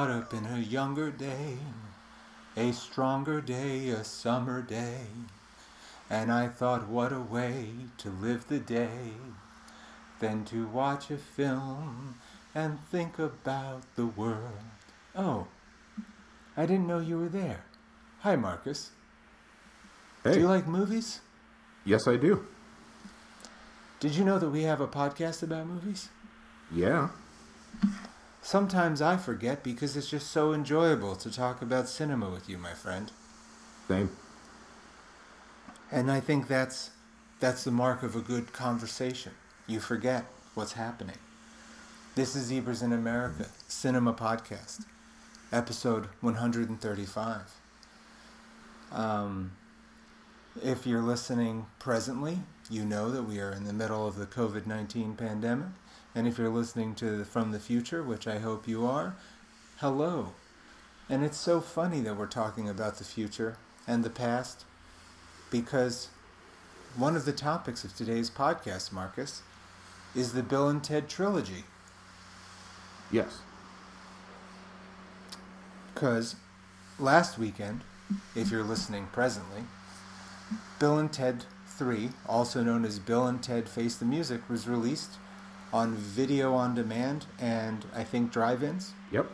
Caught up in a younger day, a stronger day, a summer day. And I thought, what a way to live the day than to watch a film and think about the world. Oh, I didn't know you were there. Hi, Marcus. Hey. Do you like movies? Yes, I do. Did you know that we have a podcast about movies? Yeah. Sometimes I forget because it's just so enjoyable to talk about cinema with you, my friend. Same. And I think that's that's the mark of a good conversation. You forget what's happening. This is Zebras in America, Cinema Podcast, episode 135. Um, if you're listening presently, you know that we are in the middle of the COVID 19 pandemic. And if you're listening to the, from the future, which I hope you are, hello. And it's so funny that we're talking about the future and the past because one of the topics of today's podcast, Marcus, is the Bill and Ted trilogy. Yes. Because last weekend, if you're listening presently, Bill and Ted 3, also known as Bill and Ted Face the Music, was released on video on demand and I think drive ins. Yep.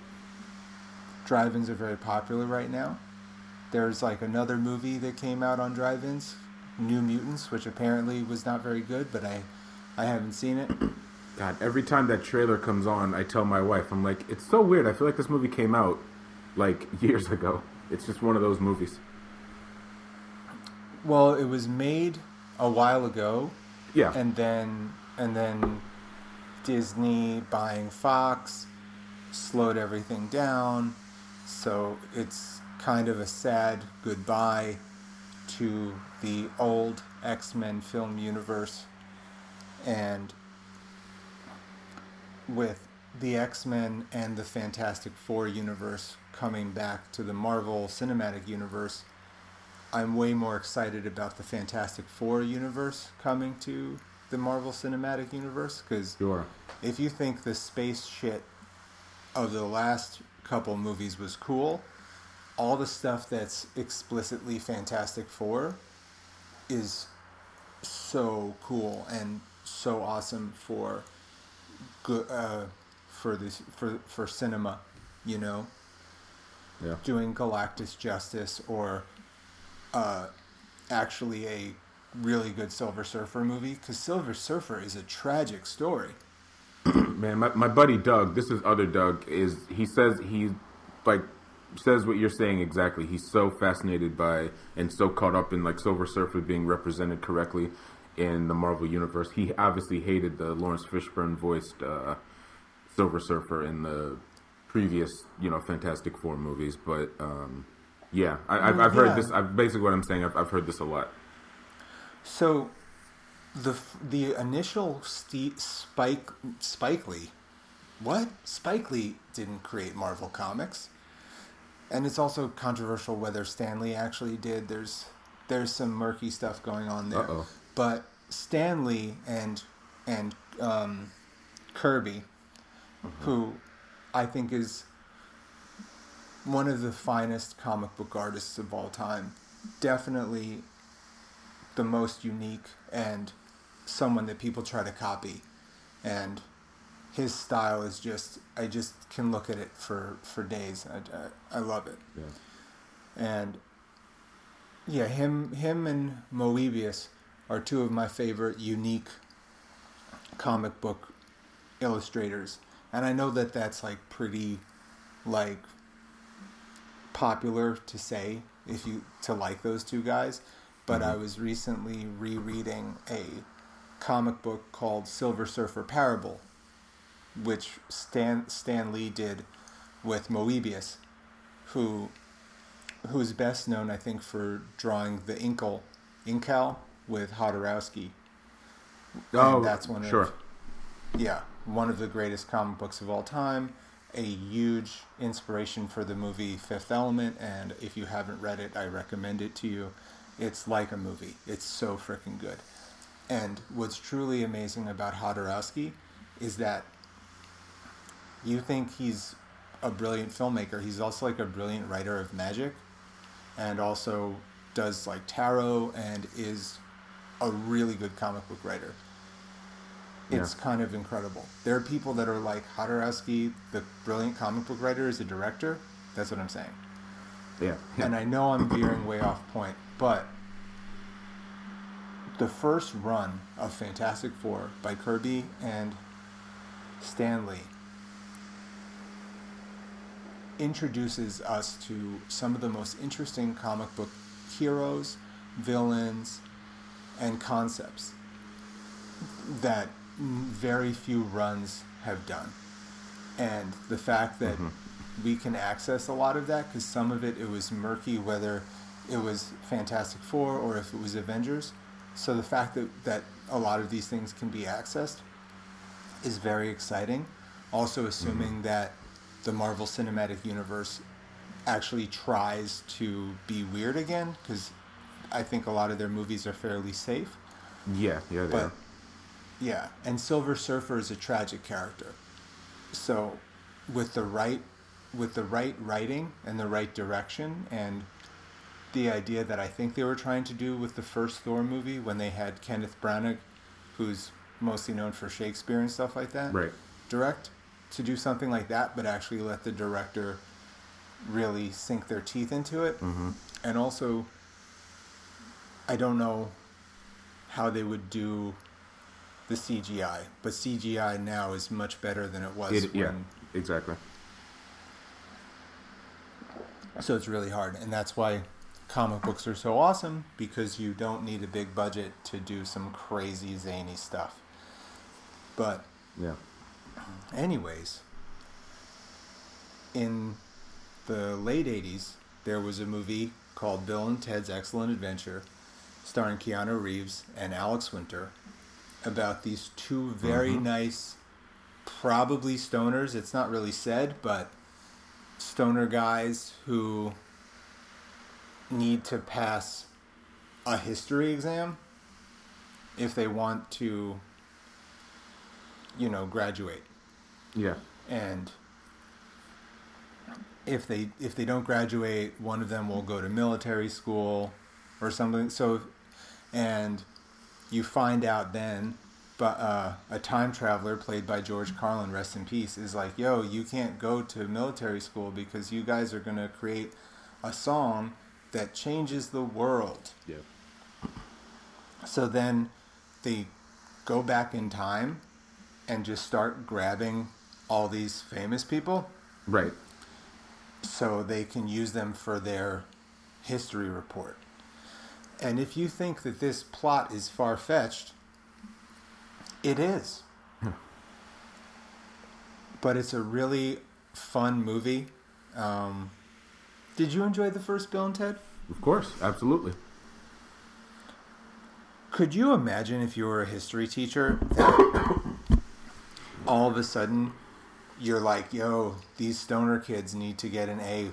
Drive ins are very popular right now. There's like another movie that came out on drive ins, New Mutants, which apparently was not very good, but I, I haven't seen it. God, every time that trailer comes on, I tell my wife, I'm like, it's so weird. I feel like this movie came out like years ago. It's just one of those movies. Well, it was made a while ago, Yeah. and then and then Disney buying Fox slowed everything down. So it's kind of a sad goodbye to the old X-Men film universe and with the X-Men and the Fantastic Four universe coming back to the Marvel Cinematic Universe, I'm way more excited about the Fantastic Four universe coming to the Marvel Cinematic Universe because sure. if you think the space shit of the last couple movies was cool, all the stuff that's explicitly Fantastic Four is so cool and so awesome for good uh, for this for for cinema, you know Yeah. doing Galactus justice or uh, actually a really good Silver Surfer movie because Silver Surfer is a tragic story. Man, my, my buddy Doug, this is other Doug, is he says he like says what you're saying exactly. He's so fascinated by and so caught up in like Silver Surfer being represented correctly in the Marvel universe. He obviously hated the Laurence Fishburne voiced uh, Silver Surfer in the previous, you know, Fantastic Four movies. But um, yeah, I, I've, Well, I've heard this. I've, basically, what I'm saying, I've, I've heard this a lot. So, the the initial Ste Spike Spike Lee, what Spike Lee didn't create Marvel Comics, and it's also controversial whether Stan Lee actually did. There's there's some murky stuff going on there, Uh-oh. but Stan Lee and and um, Kirby, who I think is one of the finest comic book artists of all time, definitely the most unique and someone that people try to copy. And his style is just i just can look at it for for days. I, I, I love it. Yeah. and yeah him him and moebius are two of my favorite unique comic book illustrators. And i know that that's like pretty like popular to say if you to like those two guys but i mm-hmm. was recently rereading a comic book called silver surfer parable which stan stan lee did with moebius who who's best known i think for drawing the Incal Incal with Jodorowsky Oh, that's one of- sure. yeah, one of the greatest comic books of all time. A huge inspiration for the movie Fifth Element, and if you haven't read it, I recommend it to you. It's like a movie. It's so freaking good. And what's truly amazing about Jodorowsky is that you think he's a brilliant filmmaker. He's also like a brilliant writer of magic, and also does like tarot and is a really good comic book writer. It's Yeah. kind of incredible. There are people that are like Jodorowsky, the brilliant comic book writer, is a director. That's what I'm saying. Yeah. And I know I'm veering way off point, but the first run of Fantastic Four by Kirby and Stan Lee introduces us to some of the most interesting comic book heroes, villains, and concepts that very few runs have done. And the fact that mm-hmm. We can access a lot of that, because some of it, it was murky whether it was Fantastic Four or if it was Avengers. So the fact that, that a lot of these things can be accessed is very exciting. Also, assuming mm-hmm. that the Marvel Cinematic Universe actually tries to be weird again, because I think a lot of their movies are fairly safe. yeah, yeah, they But are. yeah, and Silver Surfer is a tragic character. So with the right with the right writing and the right direction and the idea that I think they were trying to do with the first Thor movie when they had Kenneth Branagh, who's mostly known for Shakespeare and stuff like that, Right. direct to do something like that, but actually let the director really sink their teeth into it. hmm And also, I don't know how they would do the CGI, but CGI now is much better than it was It, yeah, when. exactly. So it's really hard, and that's why comic books are so awesome because you don't need a big budget to do some crazy zany stuff. But Yeah. Anyways, in the late 80s, there was a movie called Bill and Ted's Excellent Adventure, starring Keanu Reeves and Alex Winter, about these two very Mhm. nice, probably stoners. It's not really said, but stoner guys who need to pass a history exam if they want to, you know, graduate Yeah. and if they if they don't graduate one of them will go to military school or something so and you find out then but uh, a time traveler played by George Carlin rest in peace is like yo you can't go to military school because you guys are going to create a song that changes the world Yeah. so then they go back in time and just start grabbing all these famous people Right. so they can use them for their history report. And if you think that this plot is far fetched, it is. but it's a really fun movie. Um, did you enjoy the first Bill and Ted? Of course. Absolutely. Could you imagine if you were a history teacher that all of a sudden you're like, yo, these stoner kids need to get an A.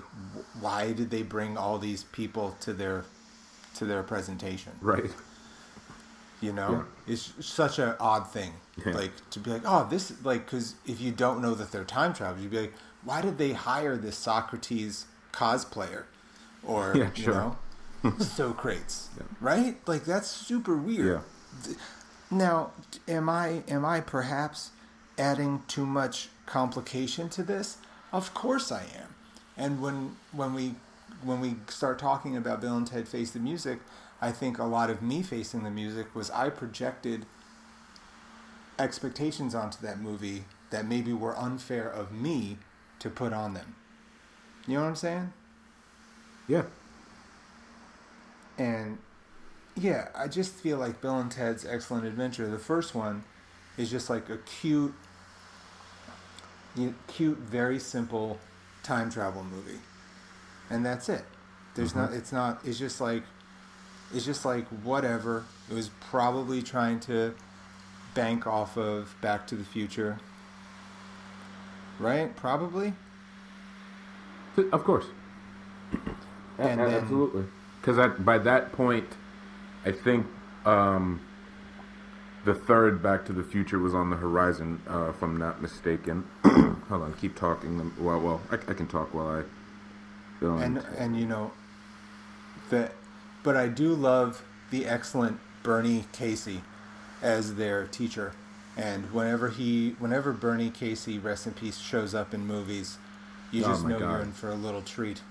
Why did they bring all these people to their to their presentation? Right. You know, it's such an odd thing. Yeah. Like to be like, oh, this like because if you don't know that they're time travelers, you'd be like, why did they hire this Socrates cosplayer? Or Yeah, you know, Socrates, Yeah. right? Like that's super weird. Yeah. Now, am I am I perhaps adding too much complication to this? Of course I am. And when when we when we start talking about Bill and Ted Face the Music, I think a lot of me facing the music was I projected expectations onto that movie that maybe were unfair of me to put on them. You know what I'm saying? Yeah. And yeah, I just feel like Bill and Ted's Excellent Adventure, the first one, is just like a cute, you- cute, very simple time travel movie, and that's it. There's mm-hmm. not. It's not. It's just like, it's just like whatever. It was probably trying to bank off of Back to the Future, right? Probably. Of course. And then- absolutely. Because by that point, I think um, the third Back to the Future was on the horizon, uh, if I'm not mistaken. Hold on, keep talking. Well, well, I, I can talk while I. And and you know the but I do love the excellent Bernie Casey as their teacher and whenever he whenever Bernie Casey rest in peace shows up in movies you Oh just know God. you're in for a little treat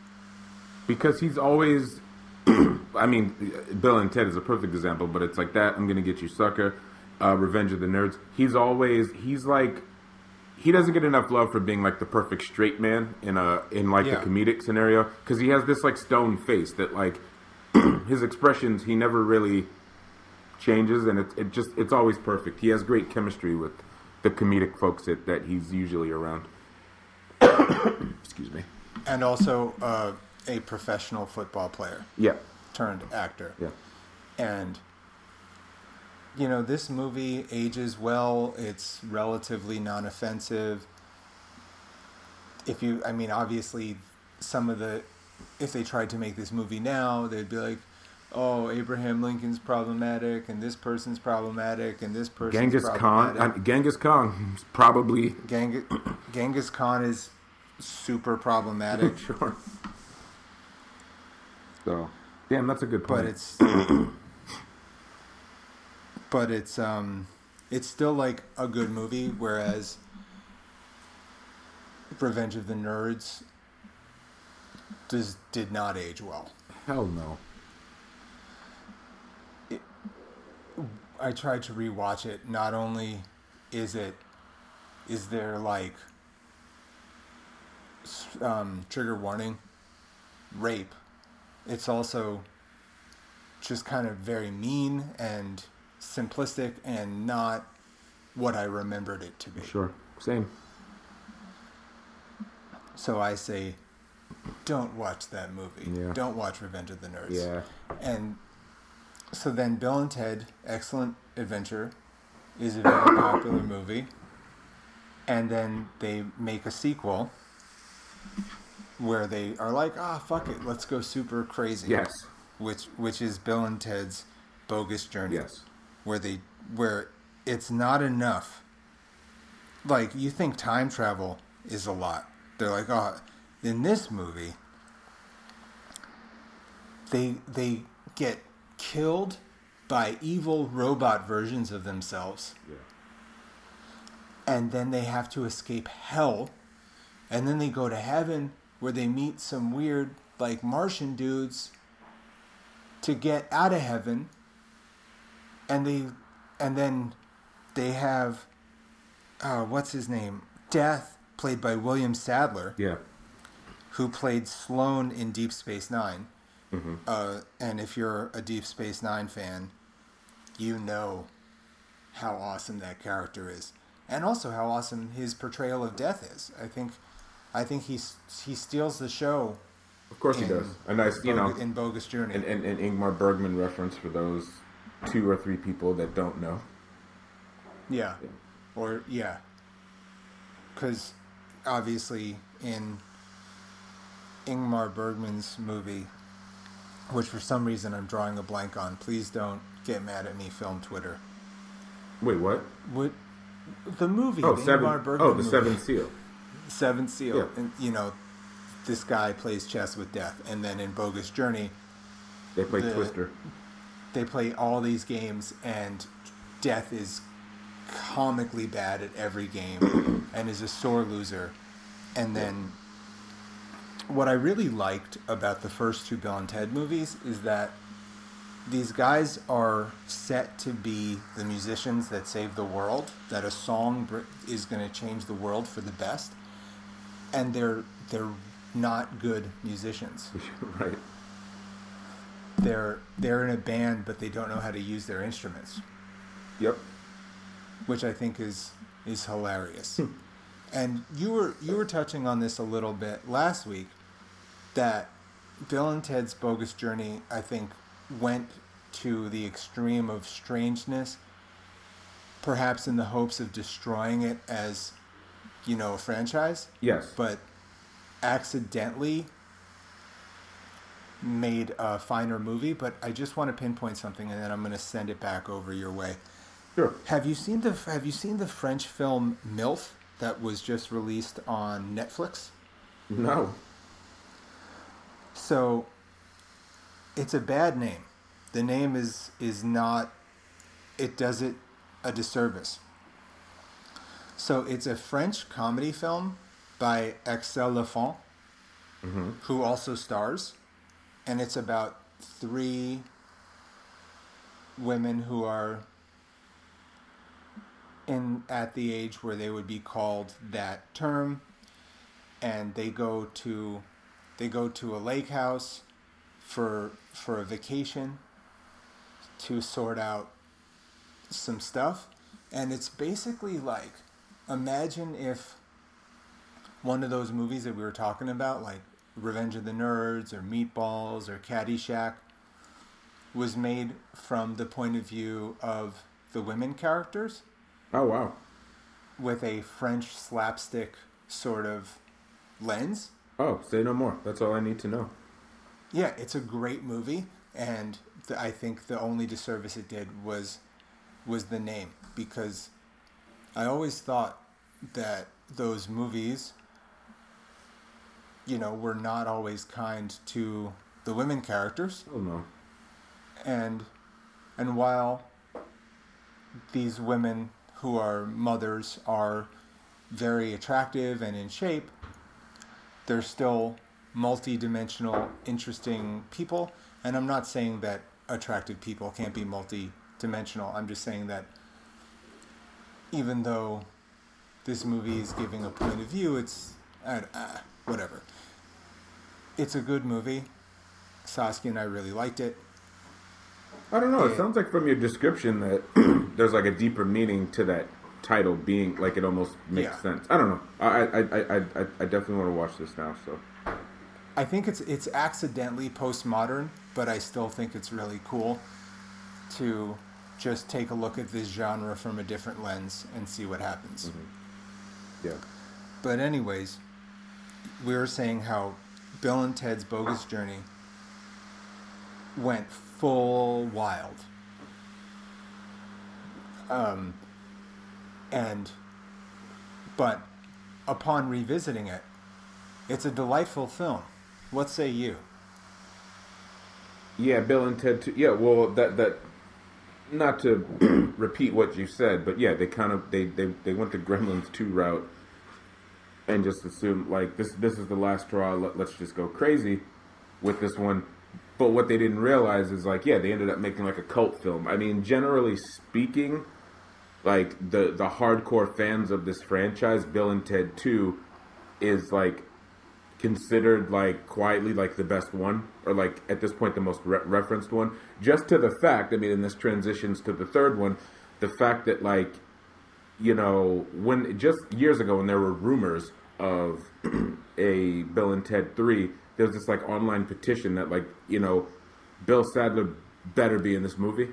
because he's always I mean Bill and Ted is a perfect example but it's like that I'm gonna get you sucker uh, Revenge of the Nerds he's always he's like he doesn't get enough love for being like the perfect straight man in a in like Yeah. a comedic scenario because he has this like stone face that like his expressions he never really changes and it, it just it's always perfect. He has great chemistry with the comedic folks that, that he's usually around. Excuse me. And also uh, a professional football player. Yeah. Turned actor. Yeah. And you know this movie ages well. It's relatively non-offensive. If you i mean obviously some of the if they tried to make this movie now they'd be like oh abraham lincoln's problematic and this person's problematic and this person's Genghis Khan, uh, Genghis Khan, is probably Genghis, Genghis Khan is super problematic sure. So, damn, that's a good point. but it's but it's um it's still like a good movie whereas revenge of the nerds does did not age well hell no. i tried to rewatch it not only is it is there like um, trigger warning rape it's also just kind of very mean and simplistic and not what I remembered it to be. Sure, same. So I say, don't watch that movie. Yeah. Don't watch Revenge of the Nerds. Yeah, And so then Bill and Ted, Excellent Adventure, is a very popular movie. And then they make a sequel where they are like, ah, fuck it, let's go super crazy. yes, Which which is Bill and Ted's Bogus Journey. yes, where they where it's not enough. Like you think time travel is a lot. They're like, oh, in this movie, they they get killed by evil robot versions of themselves, yeah. and then they have to escape hell, and then they go to heaven where they meet some weird like Martian dudes to get out of heaven. And they and then they have uh, what's his name? Death played by william sadler. Yeah. Who played sloan in deep space 9 Mhm. uh, and if you're a deep space nine fan you know how awesome that character is and also how awesome his portrayal of death is i think i think he's he steals the show Of course he does. A nice, you know, in bogus journey and, an, an Ingmar Bergman reference for those two or three people that don't know. Yeah. Yeah. Or yeah. Cuz obviously in Ingmar Bergman's movie which for some reason I'm drawing a blank on. Please don't get mad at me film Twitter. Wait, what? What the movie Oh, the seven. Ingmar Bergman Oh, the movie. Seventh Seal. Seventh Seal. Yeah. And you know this guy plays chess with death and then in Bogus Journey They play The- Twister. they play all these games and death is comically bad at every game and is a sore loser and then what i really liked about the first two bill and ted movies is that these guys are set to be the musicians that save the world that a song is going to change the world for the best and they're they're not good musicians right. they're they're in a band but they don't know how to use their instruments Yep. which i think is is hilarious hmm. And you were you were touching on this a little bit last week that bill and ted's bogus journey i think went to the extreme of strangeness perhaps in the hopes of destroying it as you know a franchise Yes. but accidentally made a finer movie. But I just want to pinpoint something, and then I'm going to send it back over your way. Sure. Have you seen the Have you seen the French film MILF that was just released on Netflix? No. So, it's a bad name. The name is is not. It does it a disservice. So it's a French comedy film by Axelle Laffont, mm-hmm. who also stars, and it's about three women who are in at the age where they would be called that term and they go to they go to a lake house for for a vacation to sort out some stuff. And it's basically like imagine if one of those movies that we were talking about like Revenge of the Nerds or Meatballs or Caddyshack was made from the point of view of the women characters Oh wow. with a French slapstick sort of lens. Oh, say no more. That's all I need to know. Yeah, it's a great movie, and the, I think the only disservice it did was was the name because I always thought that those movies, you know, were not always kind to the women characters, Oh no. and and while these women who are mothers are very attractive and in shape, they're still multi-dimensional, interesting people. And I'm not saying that attractive people can't be multi-dimensional. I'm just saying that even though this movie is giving a point of view, it's uh, whatever. It's a good movie. Saskia and I really liked it. I don't know. It sounds like from your description that there's like a deeper meaning to that title being like it almost makes Yeah. sense. I don't know. I I, I, I, I definitely want to watch this now. So I think it's it's accidentally postmodern, but I still think it's really cool to just take a look at this genre from a different lens and see what happens. Mm-hmm. yeah. But anyways, we were saying how Bill and Ted's Bogus Journey went full wild. Um, and but upon revisiting it, it's a delightful film. What say you? Yeah, Bill and Ted. Too. Yeah, well, that that not to repeat what you said, but yeah, they kind of they they they went the Gremlins two route and just assumed like this this is the last straw. Let, let's just go crazy with this one. But what they didn't realize is like yeah, they ended up making like a cult film. I mean, generally speaking, like the the hardcore fans of this franchise, Bill and Ted Two, is like considered like quietly like the best one or like at this point the most re- referenced one just to the fact i mean and this transitions to the third one the fact that like you know when just years ago when there were rumors of a bill and ted 3 there was this like online petition that like you know bill sadler better be in this movie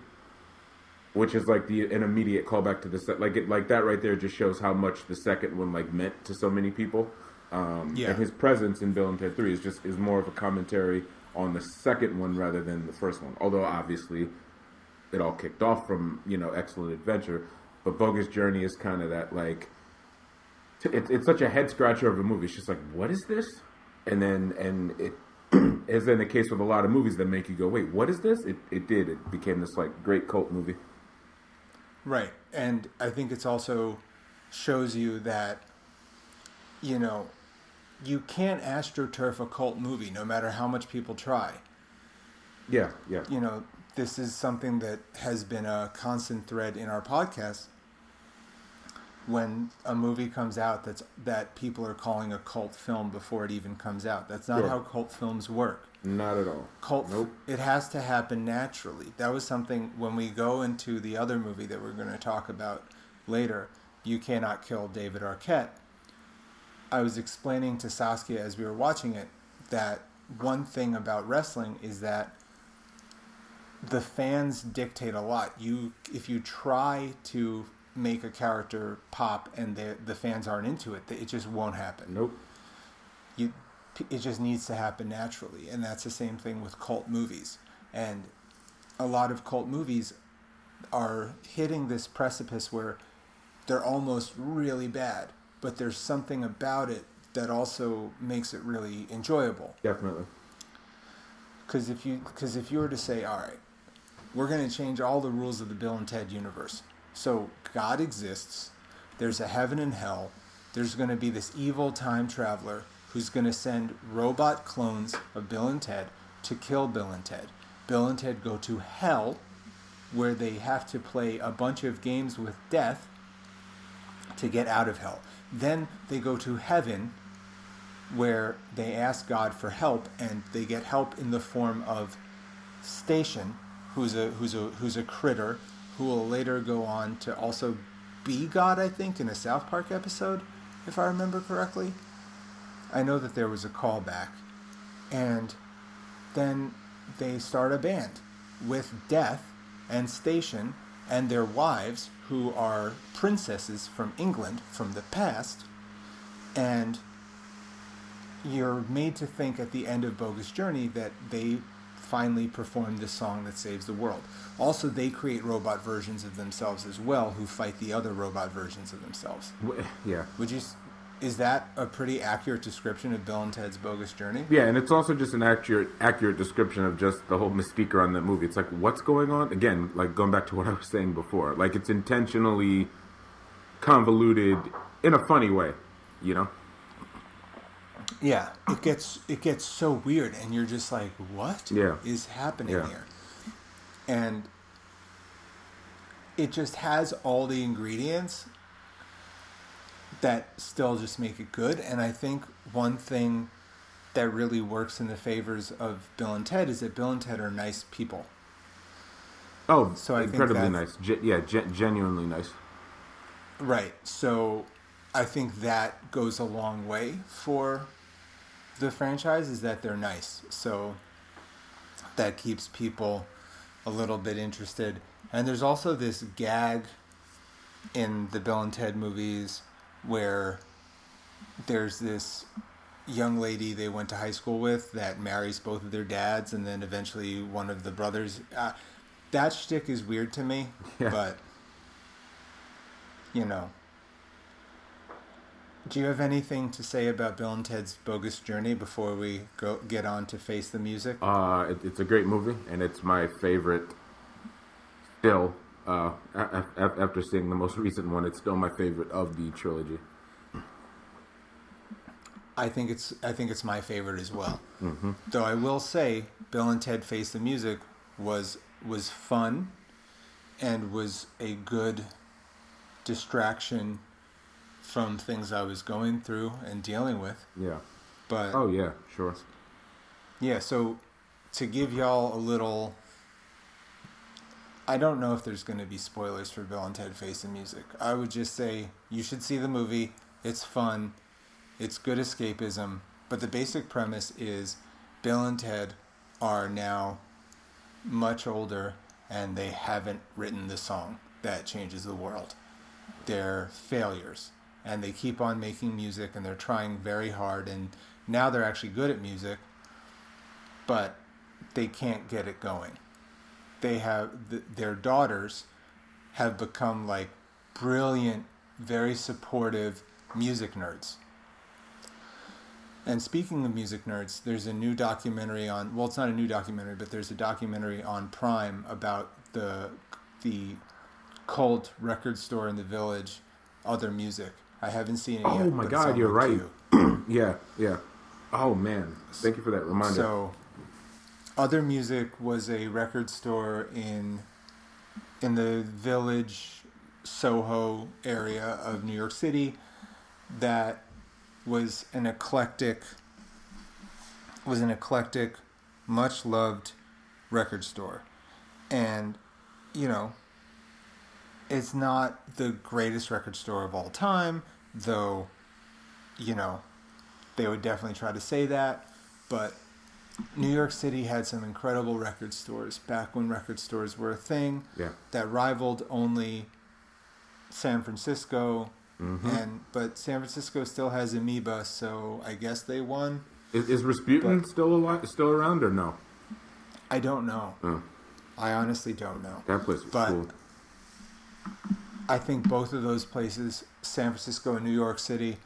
which is like the an immediate callback to the set like it like that right there just shows how much the second one like meant to so many people. Um Yeah. and his presence in bill and ted 3 is just is more of a commentary on the second one rather than the first one. Although obviously it all kicked off from you know excellent adventure but bogus journey is kind of that like t- it's, it's such a head scratcher of a movie. It's just like what is this and then and it has been the case with a lot of movies that make you go wait what is this it, it did it became this like great cult movie Right. And I think it's also shows you that, you know, you can't astroturf a cult movie no matter how much people try. yeah yeah You know, this is something that has been a constant thread in our podcast. When a movie comes out that's that people are calling a cult film before it even comes out. That's not Sure. how cult films work. not at all cult Nope. it has to happen naturally that was something when we go into the other movie that we're going to talk about later you cannot kill david arquette i was explaining to saskia as we were watching it that one thing about wrestling is that the fans dictate a lot you if you try to make a character pop and the the fans aren't into it it just won't happen nope you it just needs to happen naturally and that's the same thing with cult movies and a lot of cult movies are hitting this precipice where they're almost really bad, but there's something about it that also makes it really enjoyable. Definitely. Because if you because if you were to say, all right, we're going to change all the rules of the Bill and Ted universe. So God exists. There's a heaven and hell. There's going to be this evil time traveler who's going to send robot clones of Bill and Ted to kill Bill and Ted. Bill and Ted go to hell, where they have to play a bunch of games with death to get out of hell. Then they go to heaven, where they ask God for help, and they get help in the form of Station, who's a who's a who's a critter, who will later go on to also be God, I think, in a South Park episode, if I remember correctly. I know that there was a callback, and then they start a band with Death and Station and their wives, who are princesses from England from the past, and you're made to think at the end of Bogus Journey that they finally perform this song that saves the world. Also, they create robot versions of themselves as well, who fight the other robot versions of themselves. Yeah. Would you? Is that a pretty accurate description of Bill and Ted's Bogus Journey? Yeah, and it's also just an accurate accurate description of just the whole mystique around that movie. It's like what's going on? Again, like going back to what I was saying before. Like it's intentionally convoluted in a funny way, you know? Yeah, it gets it gets so weird, and you're just like, what is Yeah. happening Yeah. here? And it just has all the ingredients that still just make it good. And I think one thing that really works in the favors of Bill and Ted is that Bill and Ted are nice people. Oh, So I incredibly nice. Ge- yeah, gen- genuinely nice. Right. So I think that goes a long way for the franchise is that they're nice. So that keeps people a little bit interested. And there's also this gag in the Bill and Ted movies where there's this young lady they went to high school with that marries both of their dads and then eventually one of the brothers. Uh, that shtick is weird to me, Yeah. but you know. Do you have anything to say about Bill and Ted's Bogus Journey before we go get on to face the music? Uh, it, it's a great movie, and it's my favorite. Still, uh, a- a- after seeing the most recent one, it's still my favorite of the trilogy. I think it's I think it's my favorite as well. Though I will say, Bill and Ted Face the Music was was fun, and was a good distraction from things I was going through and dealing with. Yeah. But Oh yeah, sure. Yeah, so to give y'all a little I don't know if there's going to be spoilers for Bill and Ted Face the Music. I would just say you should see the movie. It's fun. It's good escapism, but the basic premise is Bill and Ted are now much older and they haven't written the song that changes the world. They're failures and they keep on making music and they're trying very hard and now they're actually good at music but they can't get it going. They have th- their daughters have become like brilliant, very supportive music nerds. And speaking of music nerds, there's a new documentary on well, it's not a new documentary, but there's a documentary on Prime about the the cult record store in the village, Other Music. I haven't seen it oh yet. Oh my God, you're my right. Yeah, yeah. Oh man, thank you for that reminder. So, Other Music was a record store in in the Village, Soho area of New York City that was an eclectic was an eclectic, much loved record store. And you know, it's not the greatest record store of all time, though you know, they would definitely try to say that, but New York City had some incredible record stores back when record stores were a thing yeah, that rivaled only San Francisco Mm-hmm. and but San Francisco still has Amoeba, so I guess they won. is, is Rasputin But- still alive, still around or no? I don't know. Oh, I honestly don't know. that place was But cool. I think both of those places, San Francisco and New York City,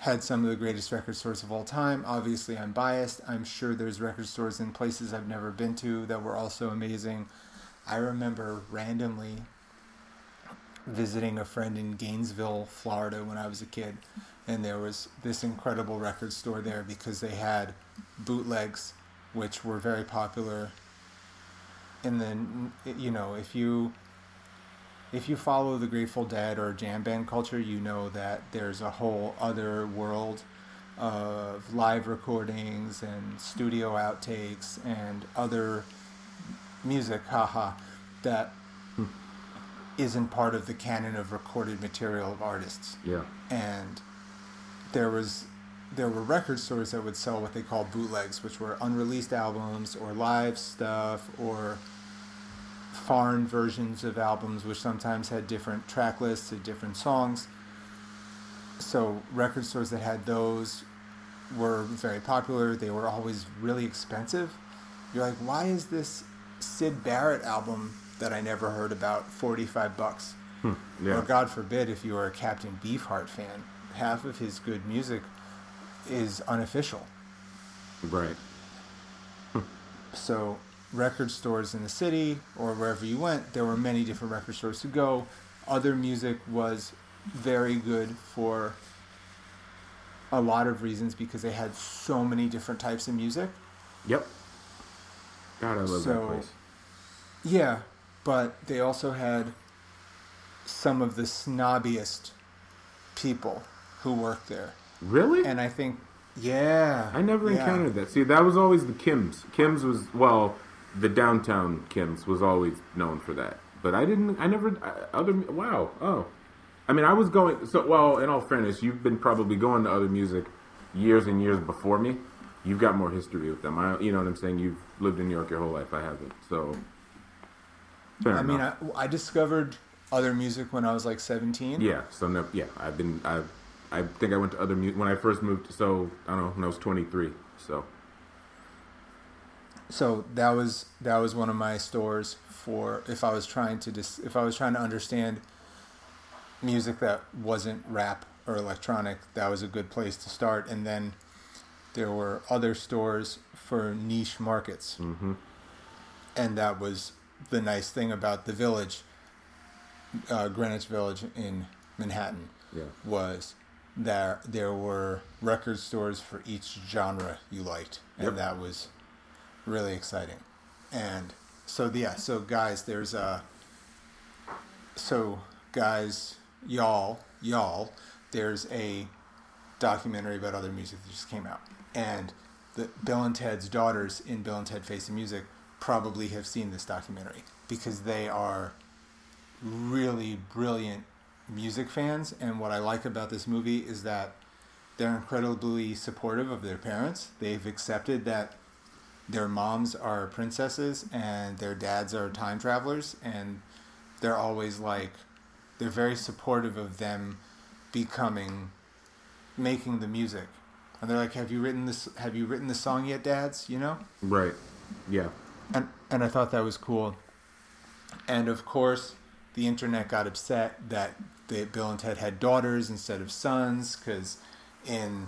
had some of the greatest record stores of all time. Obviously, I'm biased. I'm sure there's record stores in places I've never been to that were also amazing. I remember randomly visiting a friend in Gainesville, Florida when I was a kid, and there was this incredible record store there because they had bootlegs, which were very popular. And then, you know, if you if you follow the Grateful Dead or jam band culture, you know that there's a whole other world of live recordings and studio outtakes and other music, haha, that hmm. isn't part of the canon of recorded material of artists. Yeah. And there was there were record stores that would sell what they call bootlegs, which were unreleased albums or live stuff or foreign versions of albums, which sometimes had different track lists and different songs. So record stores that had those were very popular. They were always really expensive. You're like, why is this Syd Barrett album that I never heard about 45 bucks? Hmm. Yeah. Or God forbid if you are a Captain Beefheart fan, half of his good music is unofficial. Right. So record stores in the city or wherever you went, there were many different record stores to go. Other music was very good for a lot of reasons because they had so many different types of music. Yep. God, I love that place. Yeah, but they also had some of the snobbiest people who worked there. Really? And I think, yeah. I never yeah. encountered that. See, that was always the Kims. Kims was well, the downtown Kims was always known for that. But I didn't. I never. I- Other. Wow. Oh. I mean, I was going. So, well, in all fairness, you've been probably going to other music years and years before me. You've got more history with them. I, you know what I'm saying? You've lived in New York your whole life. I haven't. So. Fair I mean. I, I discovered other music when I was like 17. Yeah. So no. Yeah. I've been. I. I think I went to other music when I first moved. So I don't know when I was 23. So. So that was that was one of my stores for if I was trying to dis, if I was trying to understand music that wasn't rap or electronic that was a good place to start and then there were other stores for niche markets Mm-hmm. and that was the nice thing about the village uh, Greenwich Village in Manhattan Yeah. was that there were record stores for each genre you liked, and Yep. that was really exciting. And so yeah, so guys, there's a so guys, y'all, y'all, there's a documentary about other music that just came out, and the Bill and Ted's daughters in Bill and Ted Face the Music probably have seen this documentary because they are really brilliant music fans and what I like about this movie is that they're incredibly supportive of their parents. They've accepted that their moms are princesses and their dads are time travelers and they're always like they're very supportive of them becoming making the music. And they're like, "Have you written this have you written the song yet, dads?" you know? Right. Yeah. and and I thought that was cool. And of course, the internet got upset that they, Bill and Ted had daughters instead of sons because in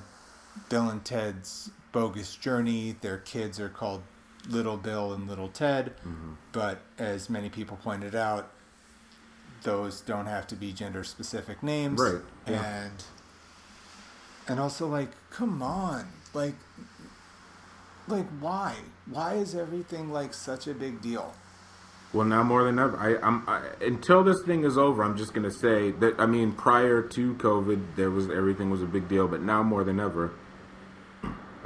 Bill and Ted's Bogus Journey, their kids are called Little Bill and Little Ted. Mm-hmm. But as many people pointed out, those don't have to be gender specific names. Right, yeah. And and also like, come on, like like why why is everything like such a big deal Well, now more than ever, I, I'm I, until this thing is over. I'm just gonna say that. I mean, prior to COVID, there was everything was a big deal, but now more than ever,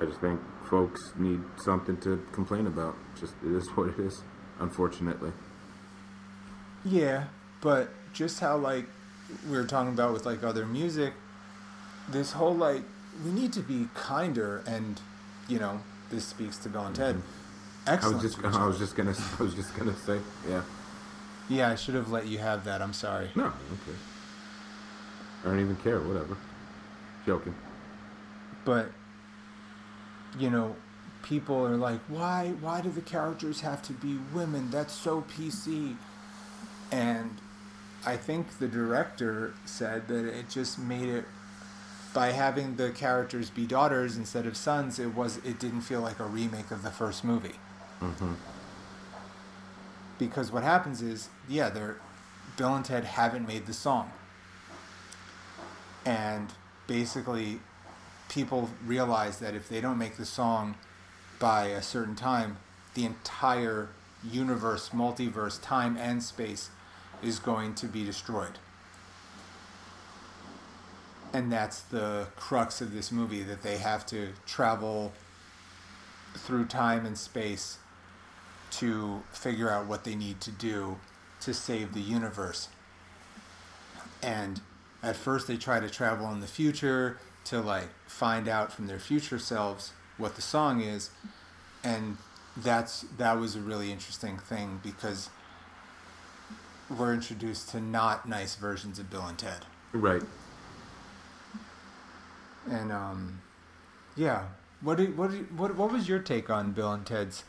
I just think folks need something to complain about. Just it is what it is, unfortunately. yeah but just how like we were talking about with like other music this whole like we need to be kinder and you know this speaks to bill and ted Mm-hmm. I was just I was just gonna I was just gonna say yeah. yeah i should have let you have that i'm sorry No, okay. I don't even care. Whatever. Joking. but you know people are like why why do the characters have to be women that's so pc and I think the director said that it just made it by having the characters be daughters instead of sons. It was it didn't feel like a remake of the first movie. Mm-hmm. Because what happens is, yeah, they're Bill and Ted haven't made the song, and basically, people realize that if they don't make the song by a certain time, the entire universe, multiverse, time and space is going to be destroyed. And that's the crux of this movie that they have to travel through time and space to figure out what they need to do to save the universe. And at first they try to travel in the future to like find out from their future selves what the song is and that's that was a really interesting thing because we're introduced to not nice versions of Bill and Ted. Right. And um, yeah. What did, what did, what what was your take on Bill and Ted's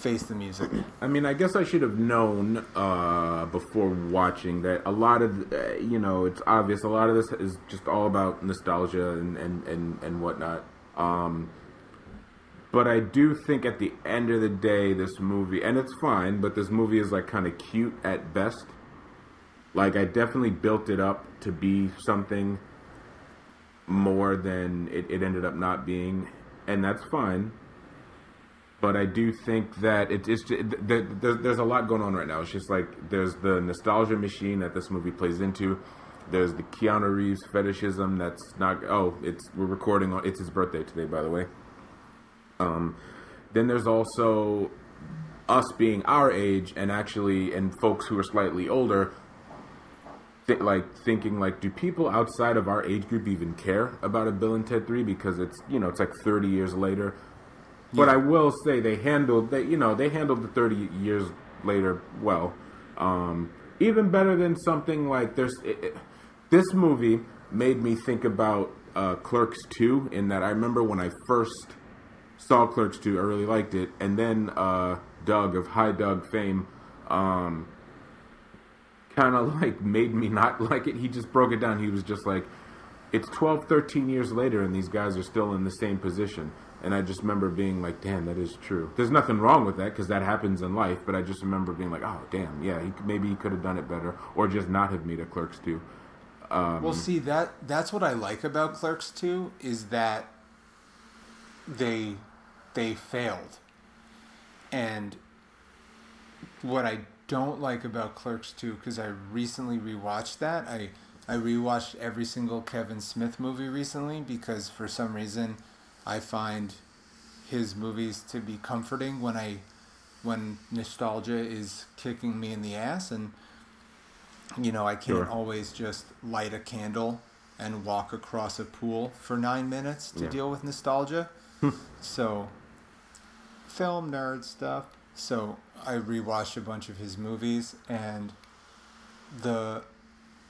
Face the Music? I mean, I guess I should have known uh, before watching that a lot of, uh, you know, it's obvious. A lot of this is just all about nostalgia and and and, and whatnot. Um, but I do think at the end of the day, this movie, and it's fine, but this movie is like kind of cute at best. Like, I definitely built it up to be something more than it, it ended up not being, and that's fine. But I do think that it, it's there's a lot going on right now. It's just like there's the nostalgia machine that this movie plays into. There's the Keanu Reeves fetishism that's not. Oh, it's we're recording on. It's his birthday today, by the way. Um, then there's also us being our age and actually and folks who are slightly older th- like thinking like do people outside of our age group even care about a bill and ted 3 because it's you know it's like 30 years later but i will say they handled they you know they handled the 30 years later well um, even better than something like there's it, it, this movie made me think about uh, clerks 2 in that i remember when i first saw Clerks 2. I really liked it. And then uh, Doug of High Doug fame um, kind of like made me not like it. He just broke it down. He was just like, it's 12, 13 years later, and these guys are still in the same position. And I just remember being like, damn, that is true. There's nothing wrong with that because that happens in life. But I just remember being like, oh, damn, yeah, he, maybe he could have done it better or just not have made a Clerks 2. Um, well, see that that's what I like about Clerks 2 is that they they failed. And what I don't like about Clerks 2, because I recently rewatched that, I, I rewatched every single Kevin Smith movie recently because for some reason I find his movies to be comforting when I when nostalgia is kicking me in the ass and you know I can't sure. always just light a candle and walk across a pool for 9 minutes to yeah. deal with nostalgia. Hmm. so film nerd stuff. So I rewatched a bunch of his movies, and the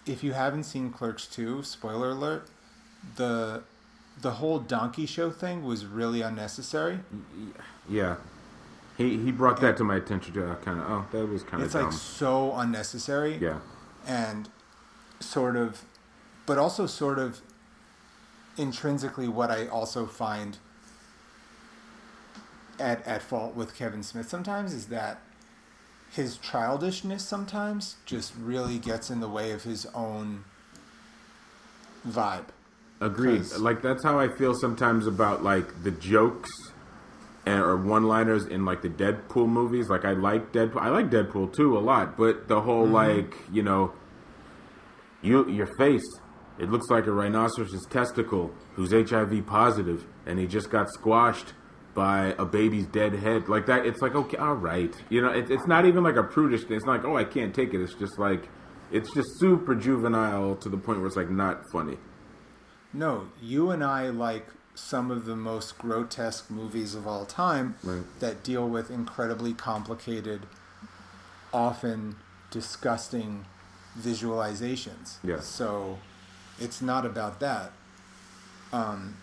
if you haven't seen Clerks 2, spoiler alert, the the whole donkey show thing was really unnecessary. Yeah. He he brought that to my attention to kind of oh that was kind of It's dumb. like so unnecessary. Yeah. And sort of but also sort of intrinsically what I also find at, at fault with Kevin Smith sometimes is that his childishness sometimes just really gets in the way of his own vibe. Agreed. Like that's how I feel sometimes about like the jokes and or one-liners in like the Deadpool movies. Like I like Deadpool. I like Deadpool too a lot, but the whole mm-hmm. like you know, you your face. It looks like a rhinoceros's testicle who's HIV positive, and he just got squashed by a baby's dead head like that it's like okay all right you know it, it's not even like a prudish thing it's not like oh i can't take it it's just like it's just super juvenile to the point where it's like not funny no you and i like some of the most grotesque movies of all time right. that deal with incredibly complicated often disgusting visualizations yeah so it's not about that um,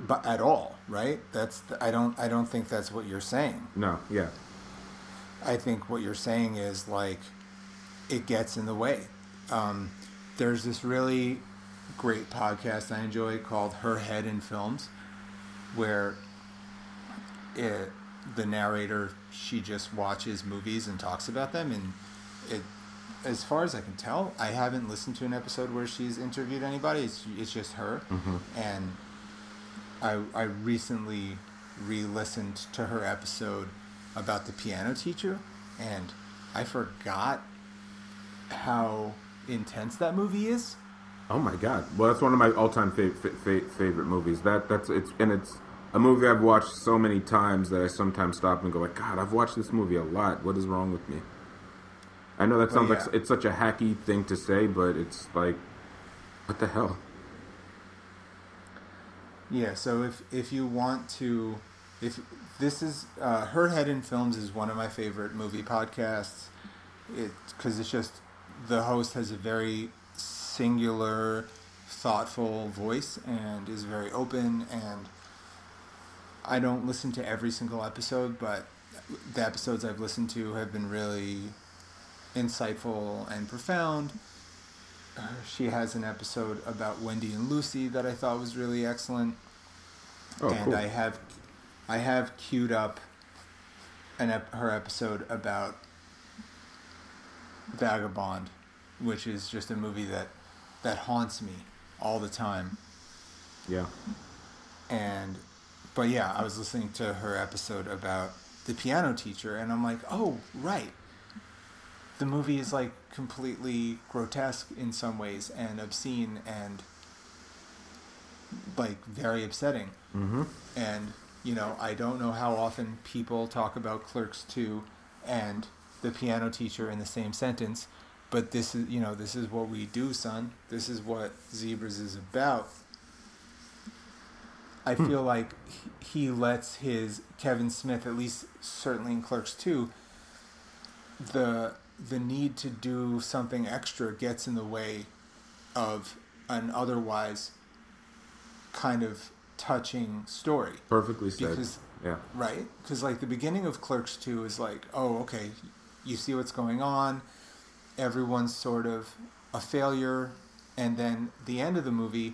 but at all, right? That's the, I don't I don't think that's what you're saying. No, yeah. I think what you're saying is like it gets in the way. Um, there's this really great podcast I enjoy called Her Head in Films, where it, the narrator she just watches movies and talks about them, and it, as far as I can tell, I haven't listened to an episode where she's interviewed anybody. It's it's just her, mm-hmm. and I I recently re-listened to her episode about the piano teacher, and I forgot how intense that movie is. Oh my god! Well, that's one of my all-time fa- fa- fa- favorite movies. That that's it's and it's a movie I've watched so many times that I sometimes stop and go like, God, I've watched this movie a lot. What is wrong with me? I know that Well, sounds yeah. like it's such a hacky thing to say, but it's like, what the hell? Yeah, so if if you want to, if this is uh, her head in films is one of my favorite movie podcasts. It because it's just the host has a very singular, thoughtful voice and is very open. And I don't listen to every single episode, but the episodes I've listened to have been really insightful and profound. She has an episode about Wendy and Lucy that I thought was really excellent Oh, and cool. I have, I have queued up, an ep- her episode about Vagabond, which is just a movie that that haunts me all the time. yeah. And, but yeah, I was listening to her episode about the piano teacher, and I'm like, oh right, the movie is like completely grotesque in some ways and obscene and like very upsetting. Mm-hmm. And, you know, I don't know how often people talk about Clerks 2 and the piano teacher in the same sentence, but this is, you know, this is what we do, son. This is what Zebras is about. I hmm. feel like he he lets his Kevin Smith, at least certainly in Clerks 2, the the need to do something extra gets in the way of an otherwise kind of touching story Perfectly said. because yeah. right because like the beginning of clerks 2 is like oh okay you see what's going on everyone's sort of a failure and then the end of the movie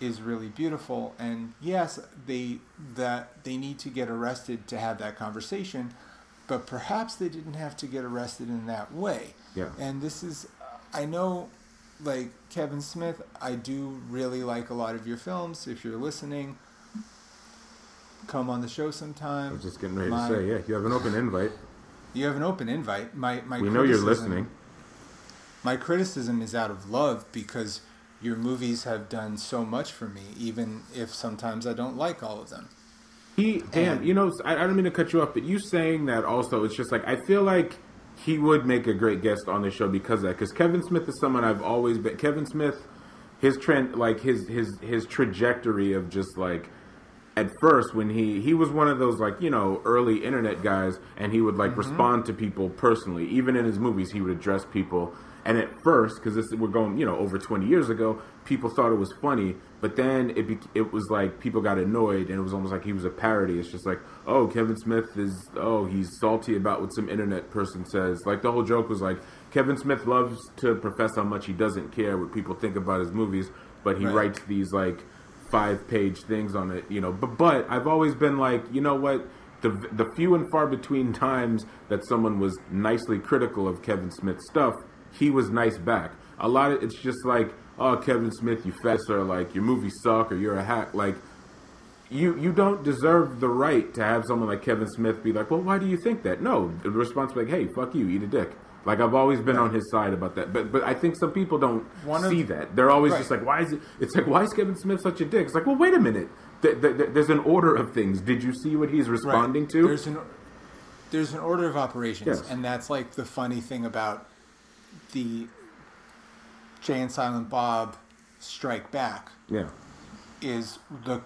is really beautiful and yes they that they need to get arrested to have that conversation but perhaps they didn't have to get arrested in that way Yeah. and this is i know like kevin smith i do really like a lot of your films if you're listening come on the show sometime. I sometime was just getting ready My- to say, yeah, you have an open invite. you have an open invite my my We know you're listening. My criticism is out of love because your movies have done so much for me even if sometimes i don't like all of them He, damn, And- you know, I, I don't mean to cut you off, but you saying that also, it's just like I feel like he would make a great guest on the show because of that. Because Kevin Smith is someone I've always been. Kevin Smith, his trend, like his his his trajectory of just like at first when he he was one of those like you know early internet guys and he would like mm-hmm. respond to people personally even in his movies he would address people and at first because this we're going you know over 20 years ago people thought it was funny but then it be, it was like people got annoyed and it was almost like he was a parody it's just like oh Kevin Smith is oh he's salty about what some internet person says like the whole joke was like Kevin Smith loves to profess how much he doesn't care what people think about his movies but he Right. writes these like five page things on it, you know. But but I've always been like, you know what? The the few and far between times that someone was nicely critical of Kevin Smith's stuff, he was nice back. A lot of it's just like, oh Kevin Smith, you fess or like your movies suck or you're a hack. Like you you don't deserve the right to have someone like Kevin Smith be like, well, why do you think that? No, the response be like, hey, fuck you, eat a dick. Like I've always been on his side about that, but but I think some people don't One of- see that. They're always just like, why is it? It's like, why is Kevin Smith such a dick? It's like, well, wait a minute. Th- th- th- there's an order of things. Did you see what he's responding Right. to? There's an there's an order of operations, Yes. and that's like the funny thing about the Jay and Silent Bob Strike Back yeah, is the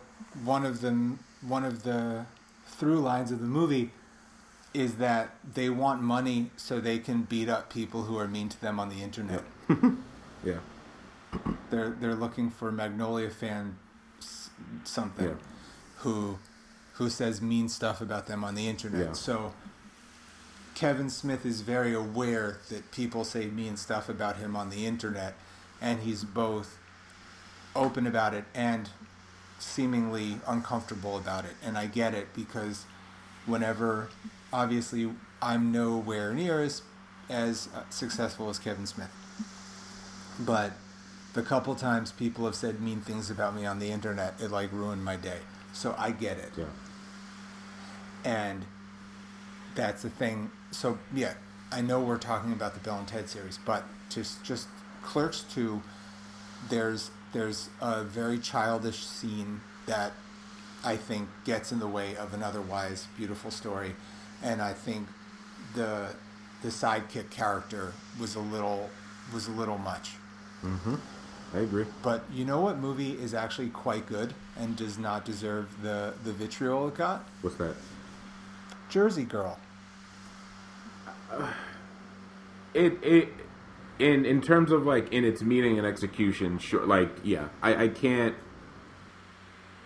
one of the one of the through lines of the movie is that they want money so they can beat up people who are mean to them on the internet. yeah, They're they're looking for Magnolia fan something Yeah. who who says mean stuff about them on the internet. Yeah. So Kevin Smith is very aware that people say mean stuff about him on the internet, and he's both open about it and seemingly uncomfortable about it. And I get it because whenever, obviously, I'm nowhere near as as successful as Kevin Smith, but the couple times people have said mean things about me on the internet, it like ruined my day. So I get it. Yeah. And that's the thing. So yeah, I know we're talking about the Bill and Ted series, but just just Clerks two, there's there's a very childish scene that I think gets in the way of an otherwise beautiful story, and I think the the sidekick character was a little was a little much. Mm-hmm. I agree. But you know what movie is actually quite good and does not deserve the the vitriol it got? What's that? Jersey Girl. It it in in terms of like in its meaning and execution, sure. Like yeah, I I can't.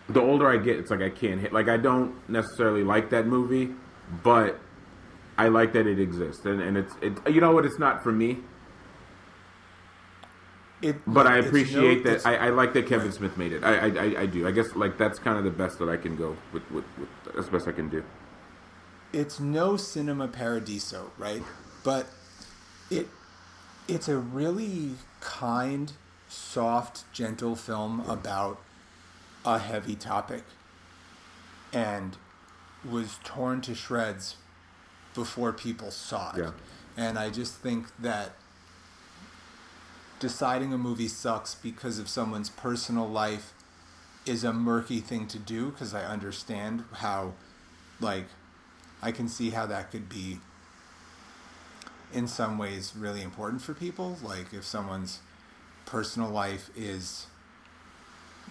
The older I get, it's like I can't hit. Like I don't necessarily like that movie, but I like that it exists, and and it's it. You know what? It's not for me. It, But I it's no- appreciate that. I, I like that Kevin Smith made it. I, I, I, I do. I guess like that's kind of the best that I can go with. with, with that's best I can do. It's no cinema paradiso, right? But it it's a really kind, soft, gentle film about a heavy topic and was torn to shreds before people saw it. Yeah. And I just think that deciding a movie sucks because of someone's personal life is a murky thing to do because I understand how like I can see how that could be in some ways really important for people. Like if someone's personal life is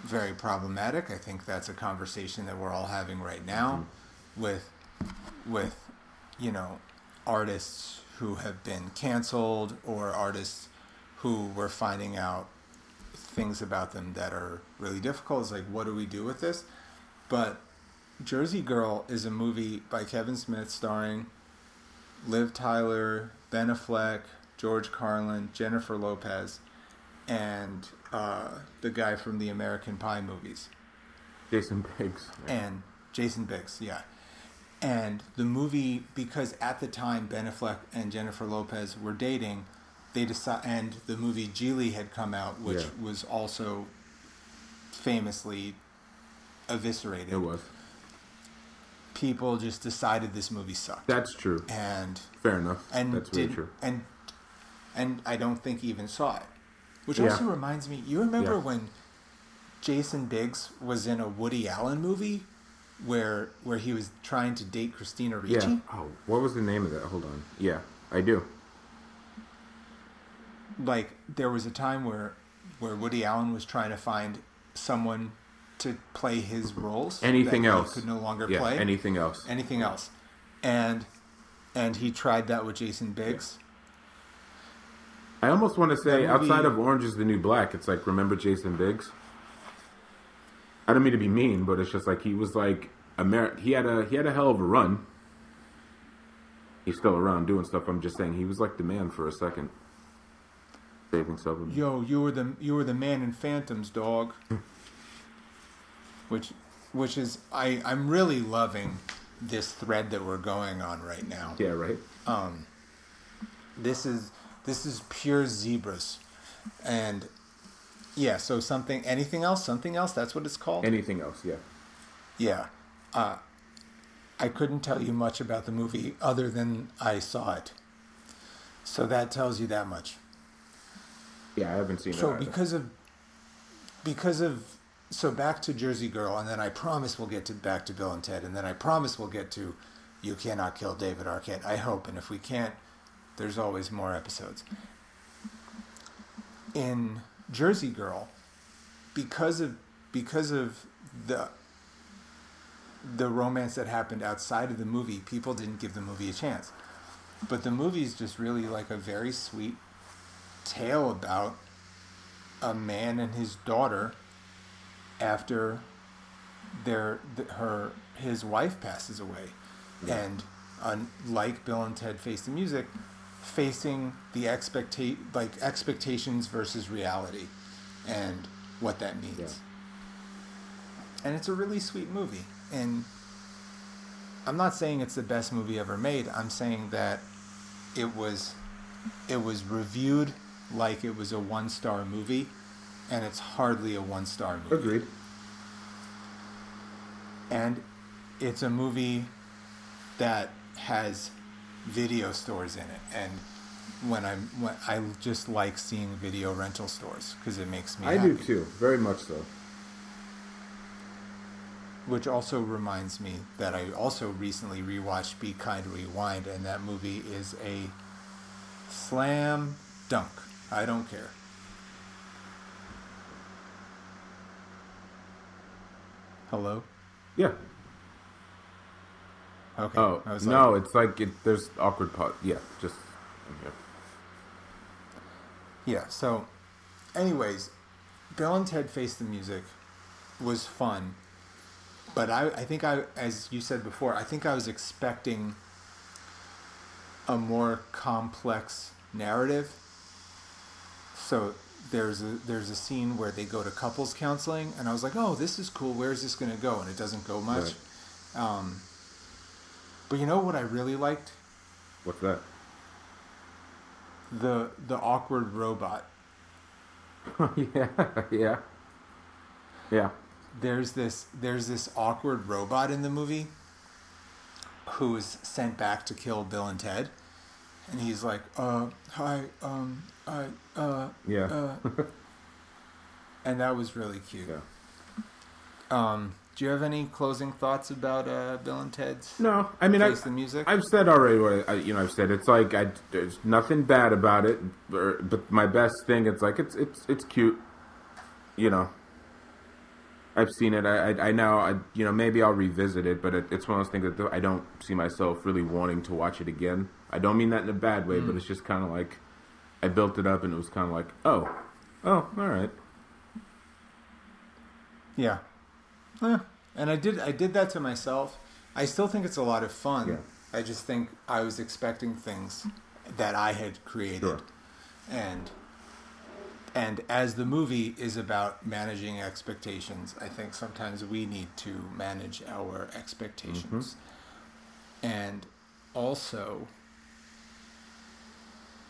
very problematic I think that's a conversation that we're all having right now mm-hmm. with with you know artists who have been canceled or artists who we're finding out things about them that are really difficult. Is like what do we do with this? But Jersey Girl is a movie by Kevin Smith starring Liv Tyler, Ben Affleck, George Carlin, Jennifer Lopez, and uh, the guy from the American Pie movies, Jason Biggs. and Jason Biggs, yeah. And the movie, because at the time Ben Affleck and Jennifer Lopez were dating, they decide, and the movie Gigli had come out, which Yeah. was also famously eviscerated. It was. People just decided this movie sucked, That's true. and Fair enough. and That's did true. and and I don't think even saw it. Which Yeah. also reminds me, you remember Yeah. when Jason Biggs was in a Woody Allen movie where where he was trying to date Christina Ricci? Yeah. Oh, what was the name of that? Hold on. Yeah, I do. Like there was a time where where Woody Allen was trying to find someone to play his roles. Anything else? He could no longer Yeah. play. Anything else? anything else. And and he tried that with Jason Biggs. I almost want to say, movie- outside of Orange is the New Black, it's like remember Jason Biggs. I don't mean to be mean, but it's just like he was like Amer- He had a he had a hell of a run. He's still around doing stuff. I'm just saying he was like the man for a second, saving something. Yo, you were the you were the man in Phantoms, dog. which which is I I'm really loving this thread that we're going on right now. Yeah, right. Um, This is this is pure zebras. And yeah, so something anything else, something else, that's what it's called? Anything else? Yeah. yeah. Uh I couldn't tell you much about the movie other than I saw it. So that tells you that much. Yeah, I haven't seen So because of because of so back to Jersey Girl, and then I promise we'll get to back to Bill and Ted, and then I promise we'll get to You Cannot Kill David Arquette. I hope, and if we can't, there's always more episodes. In Jersey Girl, because of because of the the romance that happened outside of the movie, people didn't give the movie a chance. But the movie is just really like a very sweet tale about a man and his daughter after their th- her his wife passes away and on like Bill and Ted Face the Music, facing the expecta- like expectations versus reality, and what that means. Yeah. And it's a really sweet movie, and I'm not saying it's the best movie ever made. I'm saying that it was it was reviewed like it was a one star movie, and it's hardly a one star movie. Agreed. And it's a movie that has video stores in it, and when I'm when I just like seeing video rental stores because it makes me I happy. do too, very much so. Which also reminds me that I also recently rewatched Be Kind Rewind, and that movie is a slam dunk. I don't care. Hello? Yeah. Okay. Oh I was no, like- it's like it, there's awkward part. Yeah, just. Yeah, so, anyways, Bill and Ted Face the Music was fun, but I, I think I, as you said before, I think I was expecting a more complex narrative. So there's a there's a scene where they go to couples counseling, and I was like, oh, this is cool. Where's this going to go? And it doesn't go much. Um, but you know what I really liked? What's that? The the awkward robot. yeah, yeah, yeah. there's this there's this awkward robot in the movie who is sent back to kill Bill and Ted, and he's like, "Uh, hi, um, I, uh, Yeah. uh," and that was really cute. Yeah. Um, do you have any closing thoughts about uh, Bill and Ted's No, I mean, I, the music. I've said already what I, you know. I've said it's like I, there's nothing bad about it, or, but my best thing, it's like it's it's it's cute. You know, I've seen it. I I, I know. I you know maybe I'll revisit it, but it, it's one of those things that I don't see myself really wanting to watch it again. I don't mean that in a bad way, but it's just kind of like I built it up, and it was kind of like, oh, oh, all right. Yeah. Yeah. And I did I did that to myself. I still think it's a lot of fun. Yeah. I just think I was expecting things that I had created. Sure. And and as the movie is about managing expectations, I think sometimes we need to manage our expectations. Mm-hmm. And also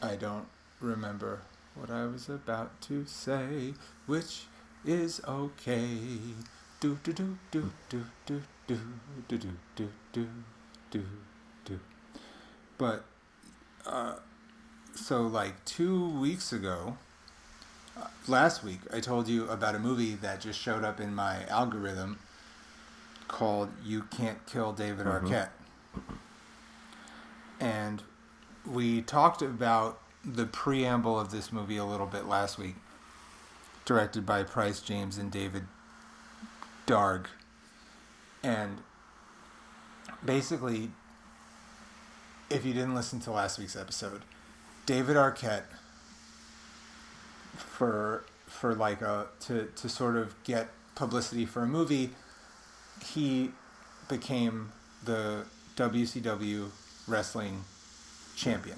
I don't remember what I was about to say, which is okay. Do do do do do do do do do do do do do. But uh, so like two weeks ago, uh, last week I told you about a movie that just showed up in my algorithm called "You Can't Kill David Arquette," and we talked about the preamble of this movie a little bit last week, directed by Price James and David Darg. And basically, if you didn't listen to last week's episode, David Arquette for for like a to to sort of get publicity for a movie, he became the WCW wrestling champion.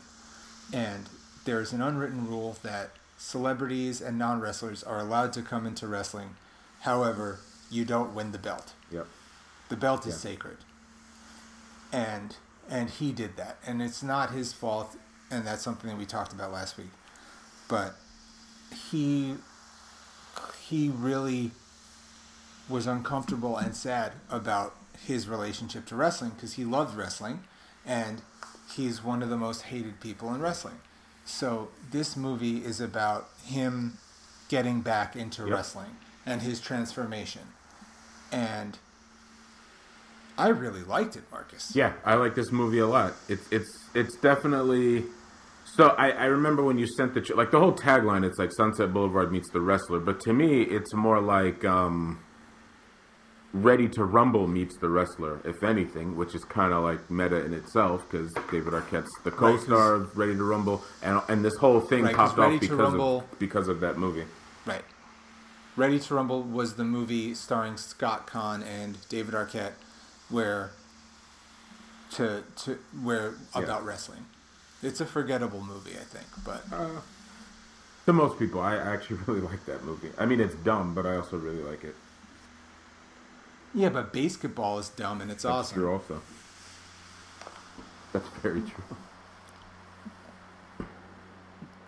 And there's an unwritten rule that celebrities and non wrestlers are allowed to come into wrestling. However, you don't win the belt. Yep. The belt is sacred. And and he did that. And it's not his fault and that's something that we talked about last week. But he he really was uncomfortable and sad about his relationship to wrestling because he loved wrestling and he's one of the most hated people in wrestling. So this movie is about him getting back into Yep. wrestling and his transformation. And I really liked it, Marcus. Yeah, I like this movie a lot. It's it's it's definitely. So I, I remember when you sent the like the whole tagline. It's like Sunset Boulevard meets the wrestler, but to me, it's more like um, Ready to Rumble meets the wrestler, if anything, which is kind of like meta in itself because David Arquette's the co-star of Ready to Rumble, and and this whole thing Right, popped off because Rumble- of because of that movie. Right. Ready to Rumble was the movie starring Scott Caan and David Arquette, where to to where about wrestling. It's a forgettable movie, I think, but Uh, to most people, I actually really like that movie. I mean, it's dumb, but I also really like it. Yeah, but basketball is dumb and it's That's awesome. true, also. That's very true.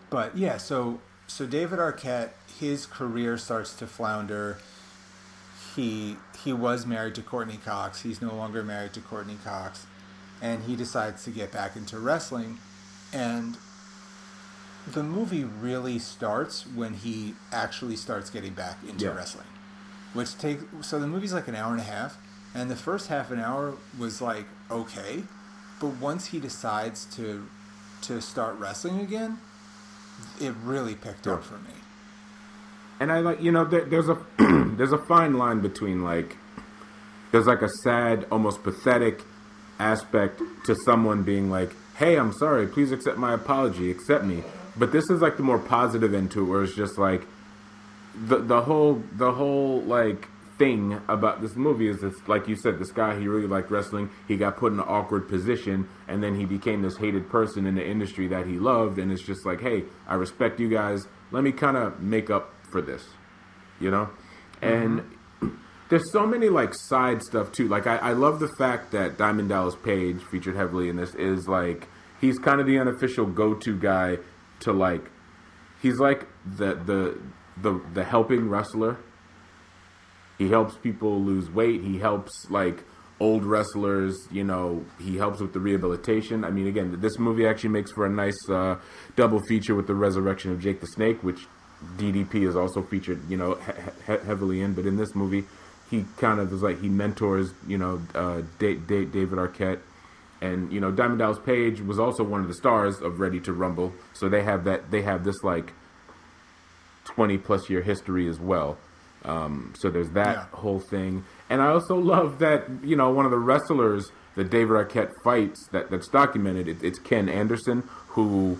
But yeah, so so David Arquette, his career starts to flounder. He he was married to Courteney Cox. He's no longer married to Courteney Cox, and he decides to get back into wrestling. And the movie really starts when he actually starts getting back into Yeah. wrestling, which takes so the movie's like an hour and a half, and the first half an hour was like okay, but once he decides to to start wrestling again, it really picked up for me. And I like, you know, there, there's a there's a fine line between like there's like a sad, almost pathetic aspect to someone being like, "Hey, I'm sorry. Please accept my apology. Accept me." But this is like the more positive end to it, where it's just like the the whole the whole like thing about this movie is it's like you said, this guy he really liked wrestling. He got put in an awkward position, and then he became this hated person in the industry that he loved. And it's just like, hey, I respect you guys. Let me kind of make up for this, you know. And mm-hmm. there's so many like side stuff too. Like I, I love the fact that Diamond Dallas Page, featured heavily in this, is like he's kind of the unofficial go-to guy to like he's like the the the the helping wrestler. He helps people lose weight. He helps like old wrestlers. You know, he helps with the rehabilitation. I mean, again, this movie actually makes for a nice uh, double feature with the resurrection of Jake the Snake, which DDP is also featured. You know, he- he- heavily in. But in this movie, he kind of is like he mentors. You know, uh, Da- Da- David Arquette. And you know, Diamond Dallas Page was also one of the stars of Ready to Rumble, so they have that. They have this like 20 plus year history as well. Um, so there's that Yeah. whole thing. And I also love that, you know, one of the wrestlers that David Arquette fights that, that's documented, it, it's Ken Anderson, who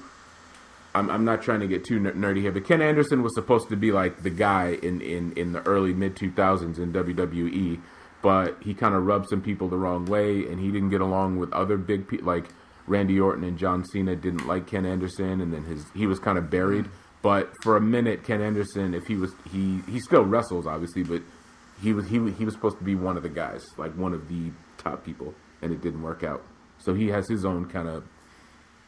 I'm, I'm not trying to get too nerdy here, but Ken Anderson was supposed to be like the guy in, in, in the early mid 2000s in WWE, but he kind of rubbed some people the wrong way and he didn't get along with other big people like Randy Orton and John Cena didn't like Ken Anderson and then his he was kind of buried. But for a minute, Ken Anderson, if he was he he still wrestles obviously, but he was he was- he was supposed to be one of the guys, like one of the top people, and it didn't work out. So he has his own kind of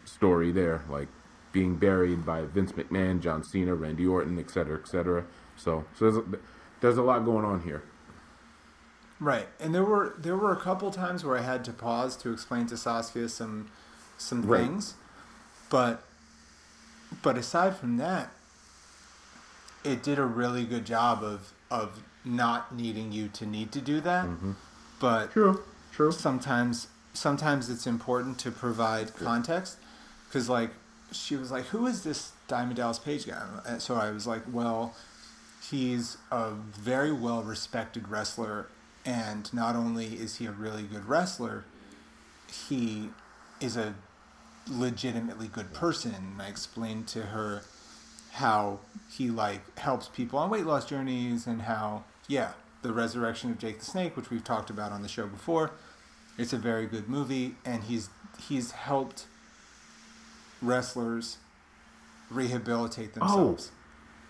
story there, like being buried by Vince McMahon, John Cena, Randy Orton, et cetera, et cetera. So so there's a, there's a lot going on here. Right, and there were there were a couple times where I had to pause to explain to Saskia some some Right. things, but but aside from that, it did a really good job of of not needing you to need to do that. Mm-hmm. But True, true. sometimes sometimes it's important to provide context because like she was like who is this diamond dallas page guy And so i was like well he's a very well respected wrestler and not only is he a really good wrestler he is a legitimately good person and i explained to her how he like helps people on weight loss journeys and how yeah the resurrection of jake the snake which we've talked about on the show before it's a very good movie and he's he's helped wrestlers rehabilitate oh, themselves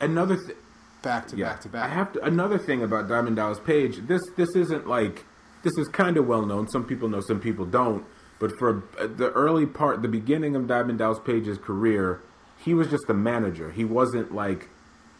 Oh, Another thing. back to Oh. yeah, back to back I have to, another thing about Diamond Dallas Page. This this isn't like this is kind of well known. Some people know, some people don't. But for uh, the early part, the beginning of Diamond Dallas Page's career, he was just a manager. He wasn't like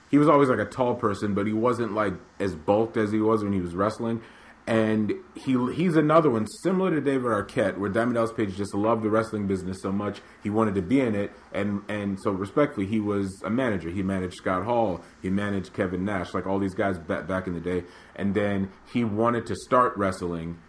he was always like a tall person, but he wasn't like as bulked as he was when he was wrestling. And he he's another one similar to David Arquette, where Diamond Dallas Page just loved the wrestling business so much he wanted to be in it, and and so respectfully, he was a manager. He managed Scott Hall, he managed Kevin Nash, like all these guys back back in the day. And then he wanted to start wrestling,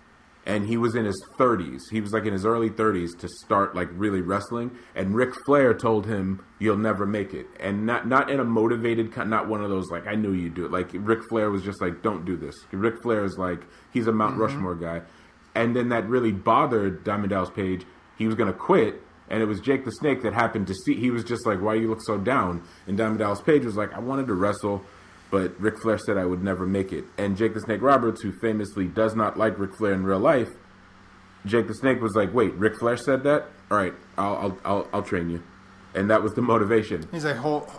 and he was in his 30s. He was like in his early 30s to start like really wrestling. And Ric Flair told him, "You'll never make it," and not not in a motivated, not one of those like I knew you'd do it. Like Ric Flair was just like, "Don't do this." Ric Flair is like he's a Mount mm-hmm. Rushmore guy, and then that really bothered Diamond Dallas Page. He was gonna quit. And it was Jake the Snake that happened to see. He was just like, "Why you look so down?" And Diamond Dallas Page was like, "I wanted to wrestle." But Ric Flair said I would never make it. And Jake the Snake Roberts, who famously does not like Ric Flair in real life, Jake the Snake was like, "Wait, Ric Flair said that? All right, I'll I'll I'll, I'll train you," and that was the motivation. He's like, hold,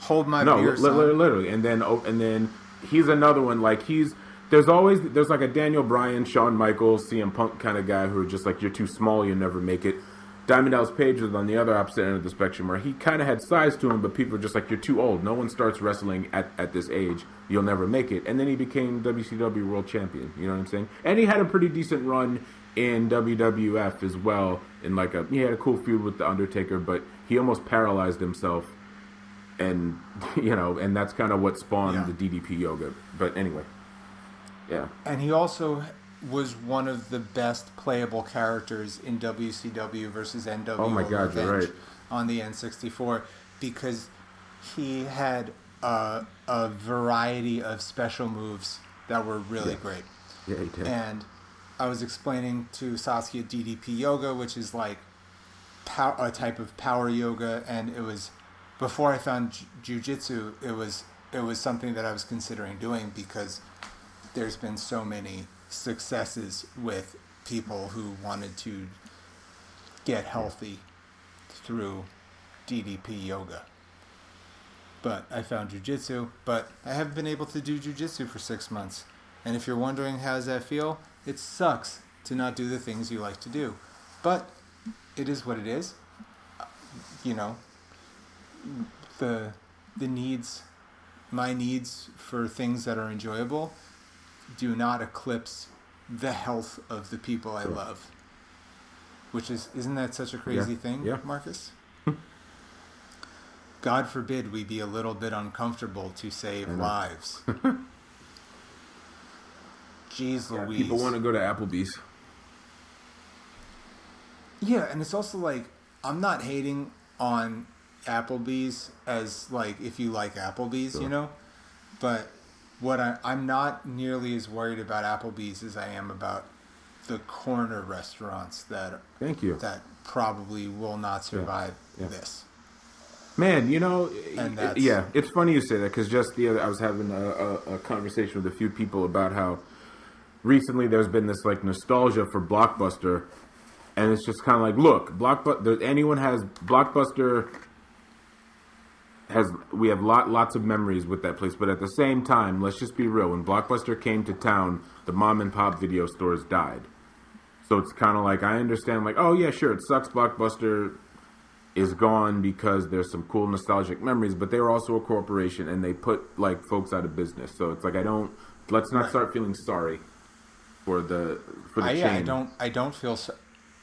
hold my No, beer, li- literally, and then oh, and then he's another one. Like he's there's always there's like a Daniel Bryan, Shawn Michaels, CM Punk kind of guy who are just like you're too small, you'll never make it. Diamond Dallas Page was on the other opposite end of the spectrum where he kind of had size to him, but people are just like you're too old. No one starts wrestling at, at this age. You'll never make it. And then he became WCW World Champion. You know what I'm saying? And he had a pretty decent run in WWF as well. In like a he had a cool feud with the Undertaker, but he almost paralyzed himself and you know, and that's kind of what spawned Yeah. the DDP yoga. But anyway, yeah, And he also was one of the best playable characters in WCW versus NWO Oh my God, you're right. on the N64 because he had a, a variety of special moves that were really Yeah. great. yeah, he did. And I was explaining to Saskia DDP yoga, which is like pow- a type of power yoga, and it was before I found ju- jujitsu. It was it was something that I was considering doing because there's been so many successes with people who wanted to get healthy through DDP yoga. But I found jujitsu, but I haven't been able to do jujitsu for six months. And if you're wondering how does that feel, it sucks to not do the things you like to do. But it is what it is. You know, the the needs, my needs for things that are enjoyable, do not eclipse the health of the people I Sure. love. Which is isn't that such a crazy Yeah. thing, Yeah. Marcus? Hmm. God forbid we be a little bit uncomfortable to save lives. Jeez Louise. People want to go to Applebee's. Yeah, and it's also like I'm not hating on Applebee's as like if you like Applebee's, you know, but what I I'm not nearly as worried about Applebee's as I am about the corner restaurants that Thank you. that probably will not survive Yeah. this. Man, you know, And it- that's- yeah, it's funny you say that because just the other, I was having a, a, a conversation with a few people about how recently there's been this like nostalgia for Blockbuster, and it's just kind of like, look, Blockbuster. Anyone has Blockbuster has we have lot lots of memories with that place, but at the same time, let's just be real. When Blockbuster came to town, the mom and pop video stores died. So it's kind of like I understand, like, oh yeah, sure, it sucks. Blockbuster is gone because there's some cool nostalgic memories, but they were also a corporation and they put like folks out of business. So it's like I don't let's not start feeling sorry for the for the I, chain. yeah, I don't I don't feel so,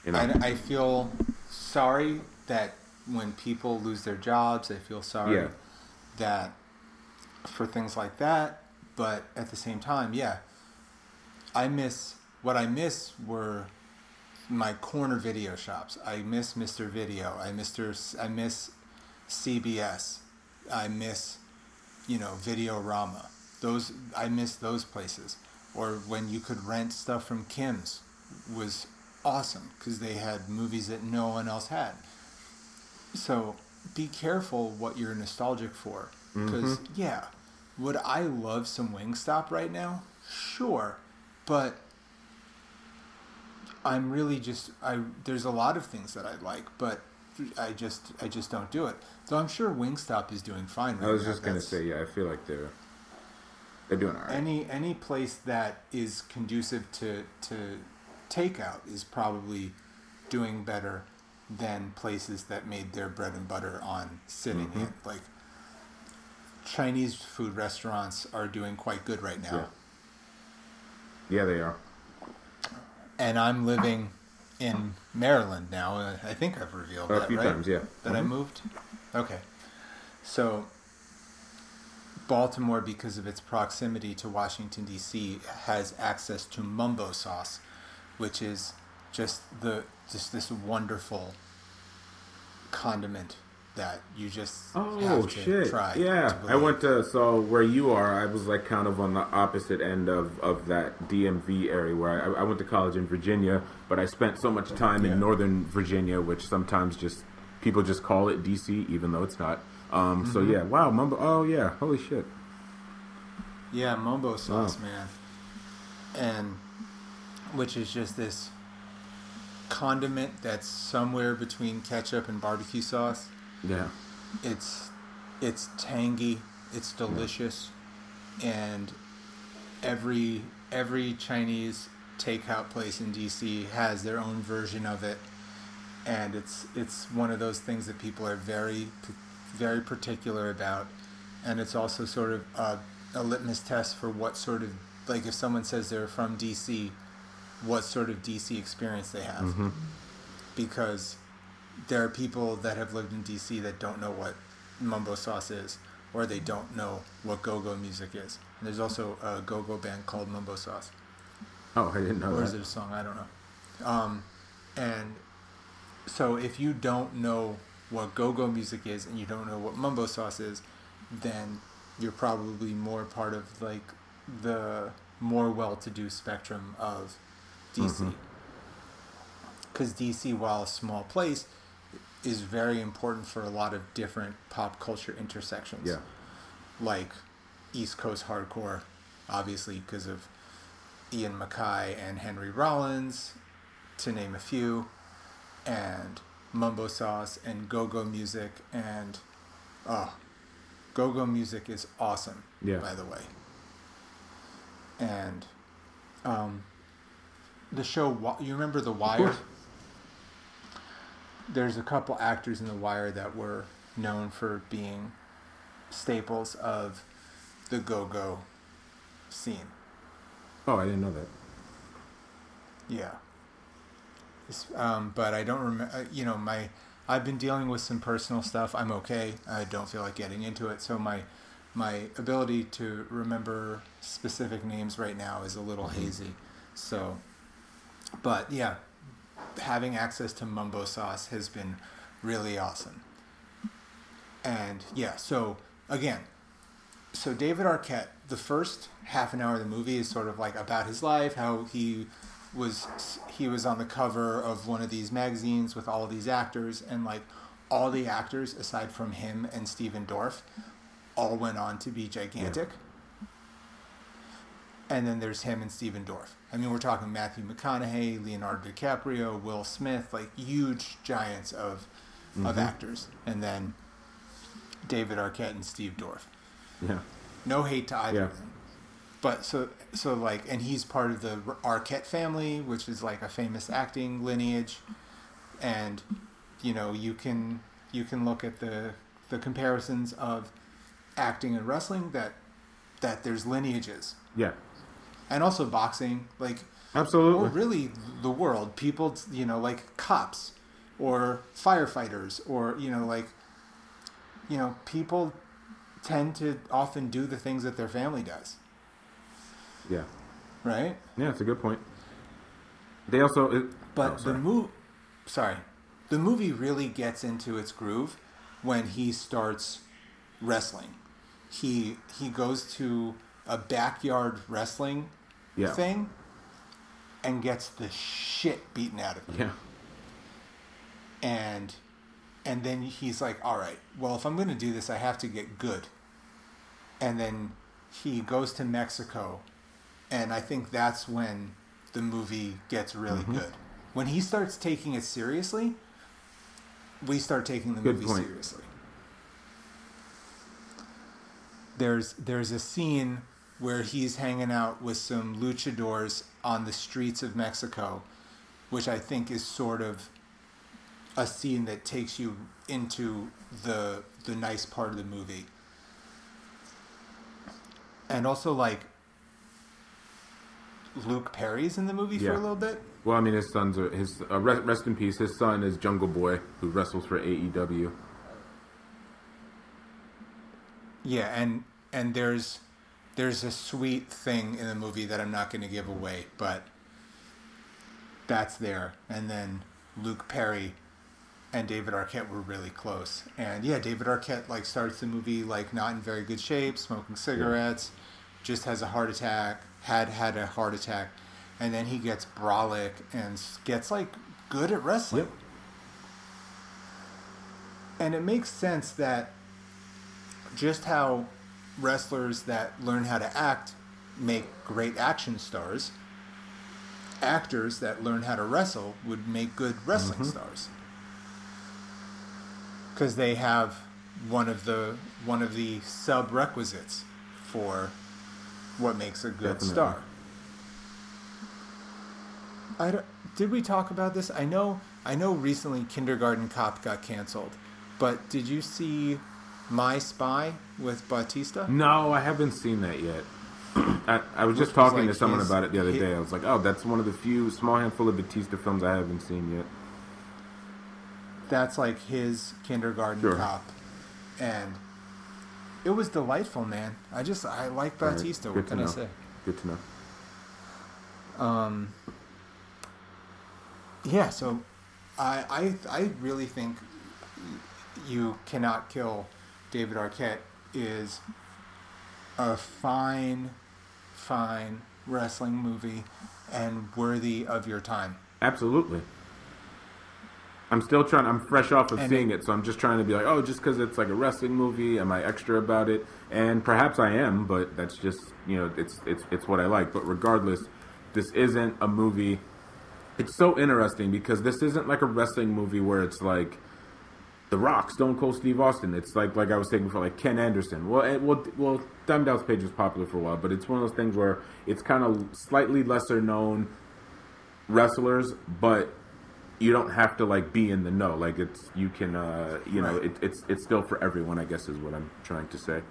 You know? I, I feel sorry that when people lose their jobs, they feel sorry Yeah. that for things like that. But at the same time, yeah, I miss what I miss were my corner video shops. I miss Mr. Video. I Mr. I miss CBS. I miss you know Video Videorama. Those I miss those places. Or when you could rent stuff from Kim's was awesome because they had movies that no one else had. So be careful what you're nostalgic for. Mm-hmm. Because yeah, would I love some Wingstop right now? Sure, but I'm really just I. There's a lot of things that I like, but I just I just don't do it. Though I'm sure Wingstop is doing fine. Right I was now. just gonna say, yeah, I feel like they're they're doing all right. any any place that is conducive to to takeout is probably doing better than places that made their bread and butter on sitting Mm-hmm. in like Chinese food restaurants are doing quite good right now. Yeah. yeah, they are. And I'm living in Maryland now. I think I've revealed A that, few right? times, yeah. That I Mhm. moved? Okay. So, Baltimore, because of its proximity to Washington, D.C., has access to mumbo sauce, which is just the just this wonderful condiment that you just Oh have to shit! try. yeah, I went to so where you are. I was like kind of on the opposite end of, of that DMV area where I, I went to college in Virginia, but I spent so much time Yeah. in Northern Virginia, which sometimes just people just call it DC, even though it's not. Um, So Mm-hmm. yeah, wow, mumbo. Oh yeah, holy shit. Yeah, mumbo sauce, Wow. man. And which is just this condiment that's somewhere between ketchup and barbecue sauce. Yeah. It's it's tangy, it's delicious, and every every Chinese takeout place in DC has their own version of it, and it's it's one of those things that people are very very particular about, and it's also sort of a, a litmus test for what sort of like if someone says they're from DC, what sort of DC experience they have, Mm-hmm. because there are people that have lived in DC that don't know what mumbo sauce is, or they don't know what go-go music is. And there's also a go-go band called Mumbo Sauce Oh, I didn't know or is it a song? I don't know. Um, and so if you don't know what go-go music is and you don't know what mumbo sauce is, then you're probably more part of like the more well-to-do spectrum of DC. Mhm. Because DC, while a small place, is very important for a lot of different pop culture intersections Yeah. like East Coast hardcore, obviously because of Ian MacKaye and Henry Rollins, to name a few, and Mumbo Sauce and Go Go Music and oh, Go Go Music is awesome. Yeah. By the way. And um, the show, you remember The Wire? There's a couple actors in The Wire that were known for being staples of the go go scene. Oh, I didn't know that. Yeah. Um, but I don't remember. You know, my I've been dealing with some personal stuff. I'm okay. I don't feel like getting into it. So my my ability to remember specific names right now is a little hazy. So, but yeah, having access to mumbo sauce has been really awesome. And yeah, so again, so David Arquette, the first half an hour of the movie is sort of like about his life, how he was he was on the cover of one of these magazines with all these actors, and like all the actors aside from him and Stephen Dorff, all went on to be gigantic. And then there's him and Stephen Dorff. I mean, we're talking Matthew McConaughey, Leonardo DiCaprio, Will Smith, like huge giants of of mm-hmm. actors, and then David Arquette and Steve Dorff. Yeah. No hate to either Yeah. of them. But so so like and he's part of the Arquette family, which is like a famous acting lineage. And you know, you can you can look at the the comparisons of acting and wrestling that that there's lineages. Yeah. And also boxing, like Absolutely. well, really the world, people, you know, like cops or firefighters or, you know, like, you know, people tend to often do the things that their family does, Yeah. right? Yeah, it's a good point. They also. It, But oh, the move, sorry, the movie really gets into its groove when he starts wrestling. He he goes to a backyard wrestling Yeah. thing and gets the shit beaten out of him. Yeah. and and then he's like all right well if i'm going to do this i have to get good and then he goes to mexico and i think that's when the movie gets really Mm-hmm. good when he starts taking it seriously we start taking the Good movie point. seriously there's there's a scene where he's hanging out with some luchadors on the streets of mexico which i think is sort of a scene that takes you into the the nice part of the movie. And also like Luke Perry's in the movie for a little bit. Well, I mean, his sons are his. Uh, rest, rest in peace. His son is Jungle Boy, who wrestles for AEW. Yeah, and and there's there's a sweet thing in the movie that I'm not going to give away, but that's there. And then Luke Perry and David Arquette were really close. And yeah, David Arquette like starts the movie like not in very good shape, smoking cigarettes, just has a heart attack, had had a heart attack, and then he gets brolic and gets like good at wrestling. Yep. And it makes sense that just how wrestlers that learn how to act make great action stars, actors that learn how to wrestle would make good wrestling Mm-hmm. stars because they have one of the one of the sub requisites for what makes a good Definitely. star. I don't, did we talk about this? I know I know recently Kindergarten Cop got canceled, but did you see My Spy with Bautista? No, I haven't seen that yet. I, I was just Which was talking to someone his- about it the other his- day. I was like, oh, that's one of the few small handful of Batista films I haven't seen yet. That's like his Kindergarten Sure. Cop, and it was delightful, man. I just I like Batista. Good What can I say? Good to know. Um, yeah, so I, I I really think you cannot kill David Arquette is a fine, fine wrestling movie and worthy of your time. Absolutely. I'm still trying. I'm fresh off of And seeing it- it, so I'm just trying to be like, oh, just because it's like a wrestling movie, am I extra about it? And perhaps I am, but that's just you know, it's it's it's what I like. But regardless, this isn't a movie. It's so interesting because this isn't like a wrestling movie where it's like The Rock, Stone Cold Steve Austin. It's like like I was saying before, like Ken Anderson. Well, it, well, well, Diamond Dallas Page was popular for a while, but it's one of those things where it's kind of slightly lesser known wrestlers, but you don't have to like be in the know. Like it's you can uh you know it, it's it's still for everyone. I guess is what I'm trying to say.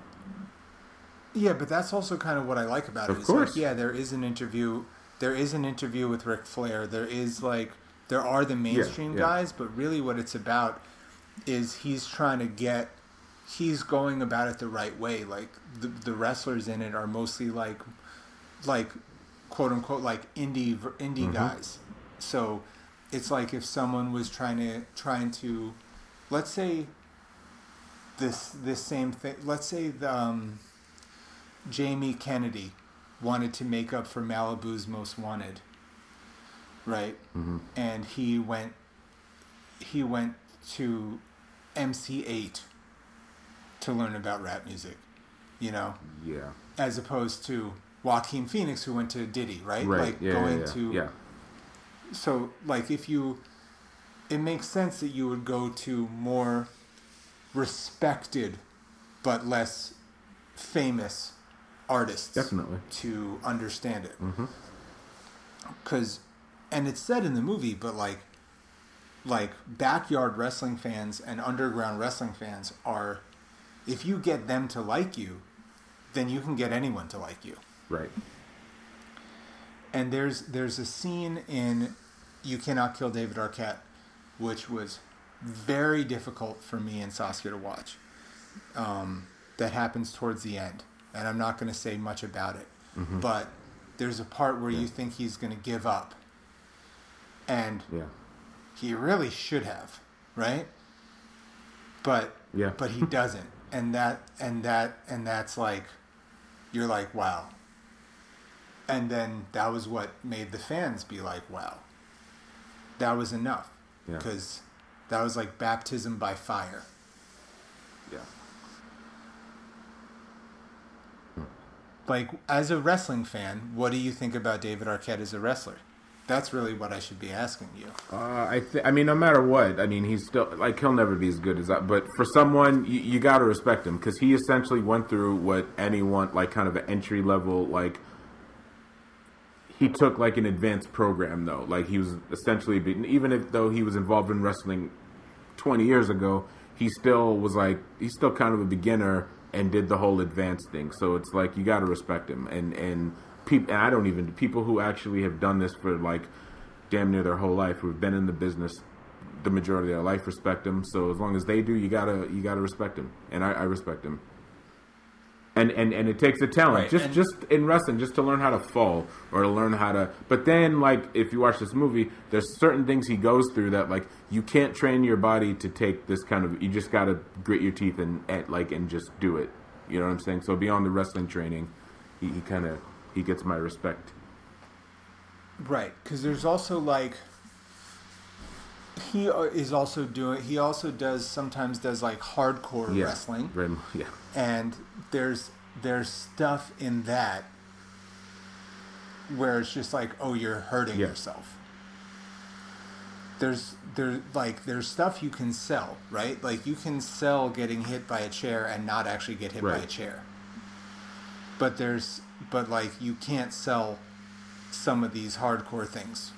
Yeah, but that's also kind of what I like about Of it. It's course. Like, yeah, there is an interview. There is an interview with Ric Flair. There is like there are the mainstream yeah. guys, but really what it's about is he's trying to get. He's going about it the right way. Like the the wrestlers in it are mostly like, like, quote unquote, like indie indie Mm-hmm. guys. So, it's like if someone was trying to trying to, let's say. This this same thing. Let's say the. Um, Jamie Kennedy wanted to make up for Malibu's Most Wanted, right? Mm-hmm. And he went he went to MC Eiht to learn about rap music, you know, Yeah. as opposed to Joaquin Phoenix who went to Diddy, right? Right. Like yeah, going yeah, yeah. to yeah. so like if you it makes sense that you would go to more respected but less famous artists Definitely. to understand it Mm-hmm. because and it's said in the movie but like like backyard wrestling fans and underground wrestling fans are if you get them to like you then you can get anyone to like you Right. and there's there's a scene in You Cannot Kill David Arquette, which was very difficult for me and Saskia to watch. Um, that happens towards the end, and I'm not going to say much about it. But there's a part where you think he's going to give up, and Yeah. He really should have, right? But Yeah. but he doesn't, and that and that and that's like, you're like, wow. And then that was what made the fans be like, wow. That was enough, Yeah. because that was like baptism by fire. Yeah. Like as a wrestling fan, what do you think about David Arquette as a wrestler? That's really what I should be asking you. Uh, I th- I mean, no matter what, I mean, he's still like he'll never be as good as that. But for someone, you, you got to respect him because he essentially went through what anyone like kind of an entry level like. He took like an advanced program though, like he was essentially beaten. Even if though he was involved in wrestling twenty years ago, he still was like he's still kind of a beginner and did the whole advanced thing. So it's like you got to respect him and and people. And I don't even people who actually have done this for like damn near their whole life who've been in the business the majority of their life respect them. So as long as they do, you gotta you gotta respect them, and I, I respect them. And, and and it takes a talent Right, just and- just in wrestling just to learn how to fall or to learn how to but then like if you watch this movie there's certain things he goes through that like you can't train your body to take this kind of you just got to grit your teeth and, and like and just do it you know what i'm saying so beyond the wrestling training he, he kind of he gets my respect Right, because there's also like he uh, is also doing. He also does sometimes does like hardcore yeah wrestling, very yeah and there's there's stuff in that where it's just like, oh, you're hurting Yeah. yourself. There's there like there's stuff you can sell, right? Like you can sell getting hit by a chair and not actually get hit by a Right. chair. But there's but like you can't sell some of these hardcore things.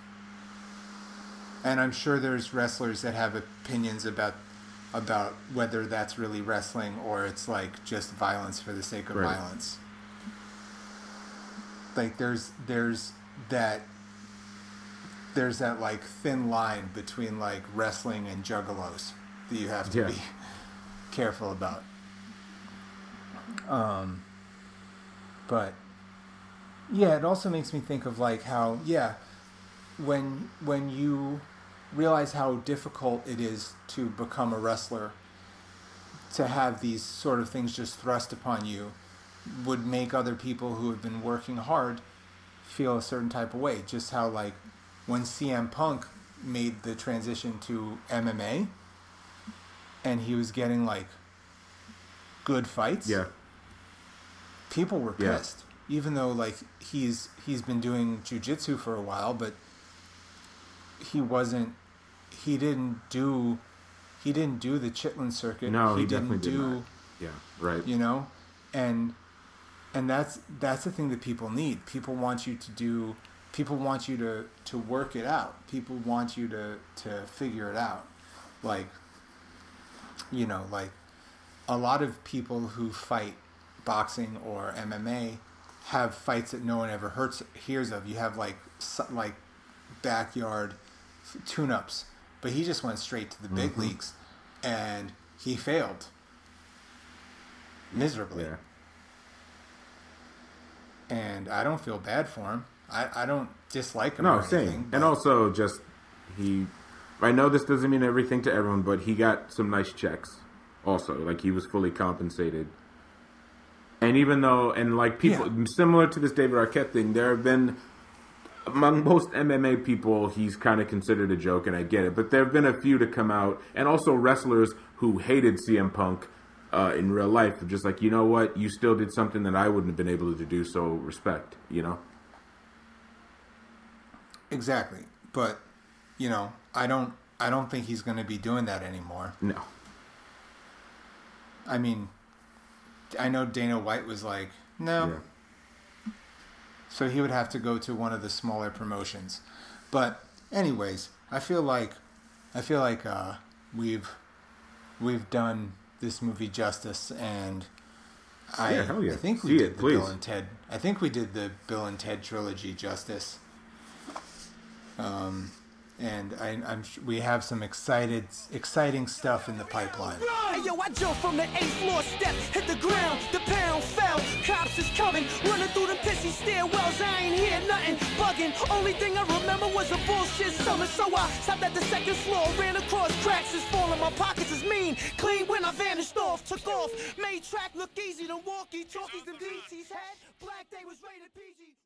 And I'm sure there's wrestlers that have opinions about about whether that's really wrestling or it's like just violence for the sake of Right. violence. Like there's there's that there's that like thin line between like wrestling and juggalos that you have to Yeah. be careful about. Um but yeah, it also makes me think of like how yeah, when when you realize how difficult it is to become a wrestler, to have these sort of things just thrust upon you, would make other people who have been working hard feel a certain type of way. Just how like when CM Punk made the transition to MMA, and he was getting like good fights Yeah. people were Yeah. pissed even though like he's he's been doing jujitsu for a while but he wasn't he didn't do he didn't do the chitlin circuit No, he, didn't definitely did do not. Yeah. Right. you know and and that's that's the thing that people need people want you to do people want you to to work it out people want you to to figure it out like you know like a lot of people who fight boxing or MMA have fights that no one ever hurts hears of you have like like backyard tune-ups but he just went straight to the big Mm-hmm. leagues and he failed miserably Yeah. and I don't feel bad for him. I, I don't dislike him. No, or same. anything, And also, just he. I know this doesn't mean everything to everyone, but he got some nice checks. Also, like he was fully compensated. And even though, and like people Yeah. similar to this David Arquette thing, there have been among most MMA people, he's kind of considered a joke, and I get it. But there have been a few to come out, and also wrestlers who hated CM Punk uh, in real life, just like you know what, you still did something that I wouldn't have been able to do. So respect, you know. exactly. But you know, I don't I don't think he's going to be doing that anymore. No. I mean, I know Dana White was like, no. Yeah. So he would have to go to one of the smaller promotions. But anyways, I feel like I feel like uh, we've we've done this movie justice and I, Yeah, yeah. I think we See did it, the Bill and Ted I think we did the Bill and Ted trilogy justice. Um and I, I'm we have some excited exciting stuff in the pipeline. Hey yo, I from the eighth floor step, hit the ground, the pound fell. Cops is coming, running through the pissy stairwells. I ain't hear nothing, bugging. Only thing I remember was a bullshit summer, so I stopped at the second floor, ran across is falling. My pockets is mean, clean when I vanished off, took off, made track look easy. Walkie talkies, DTs black. They was rated PG.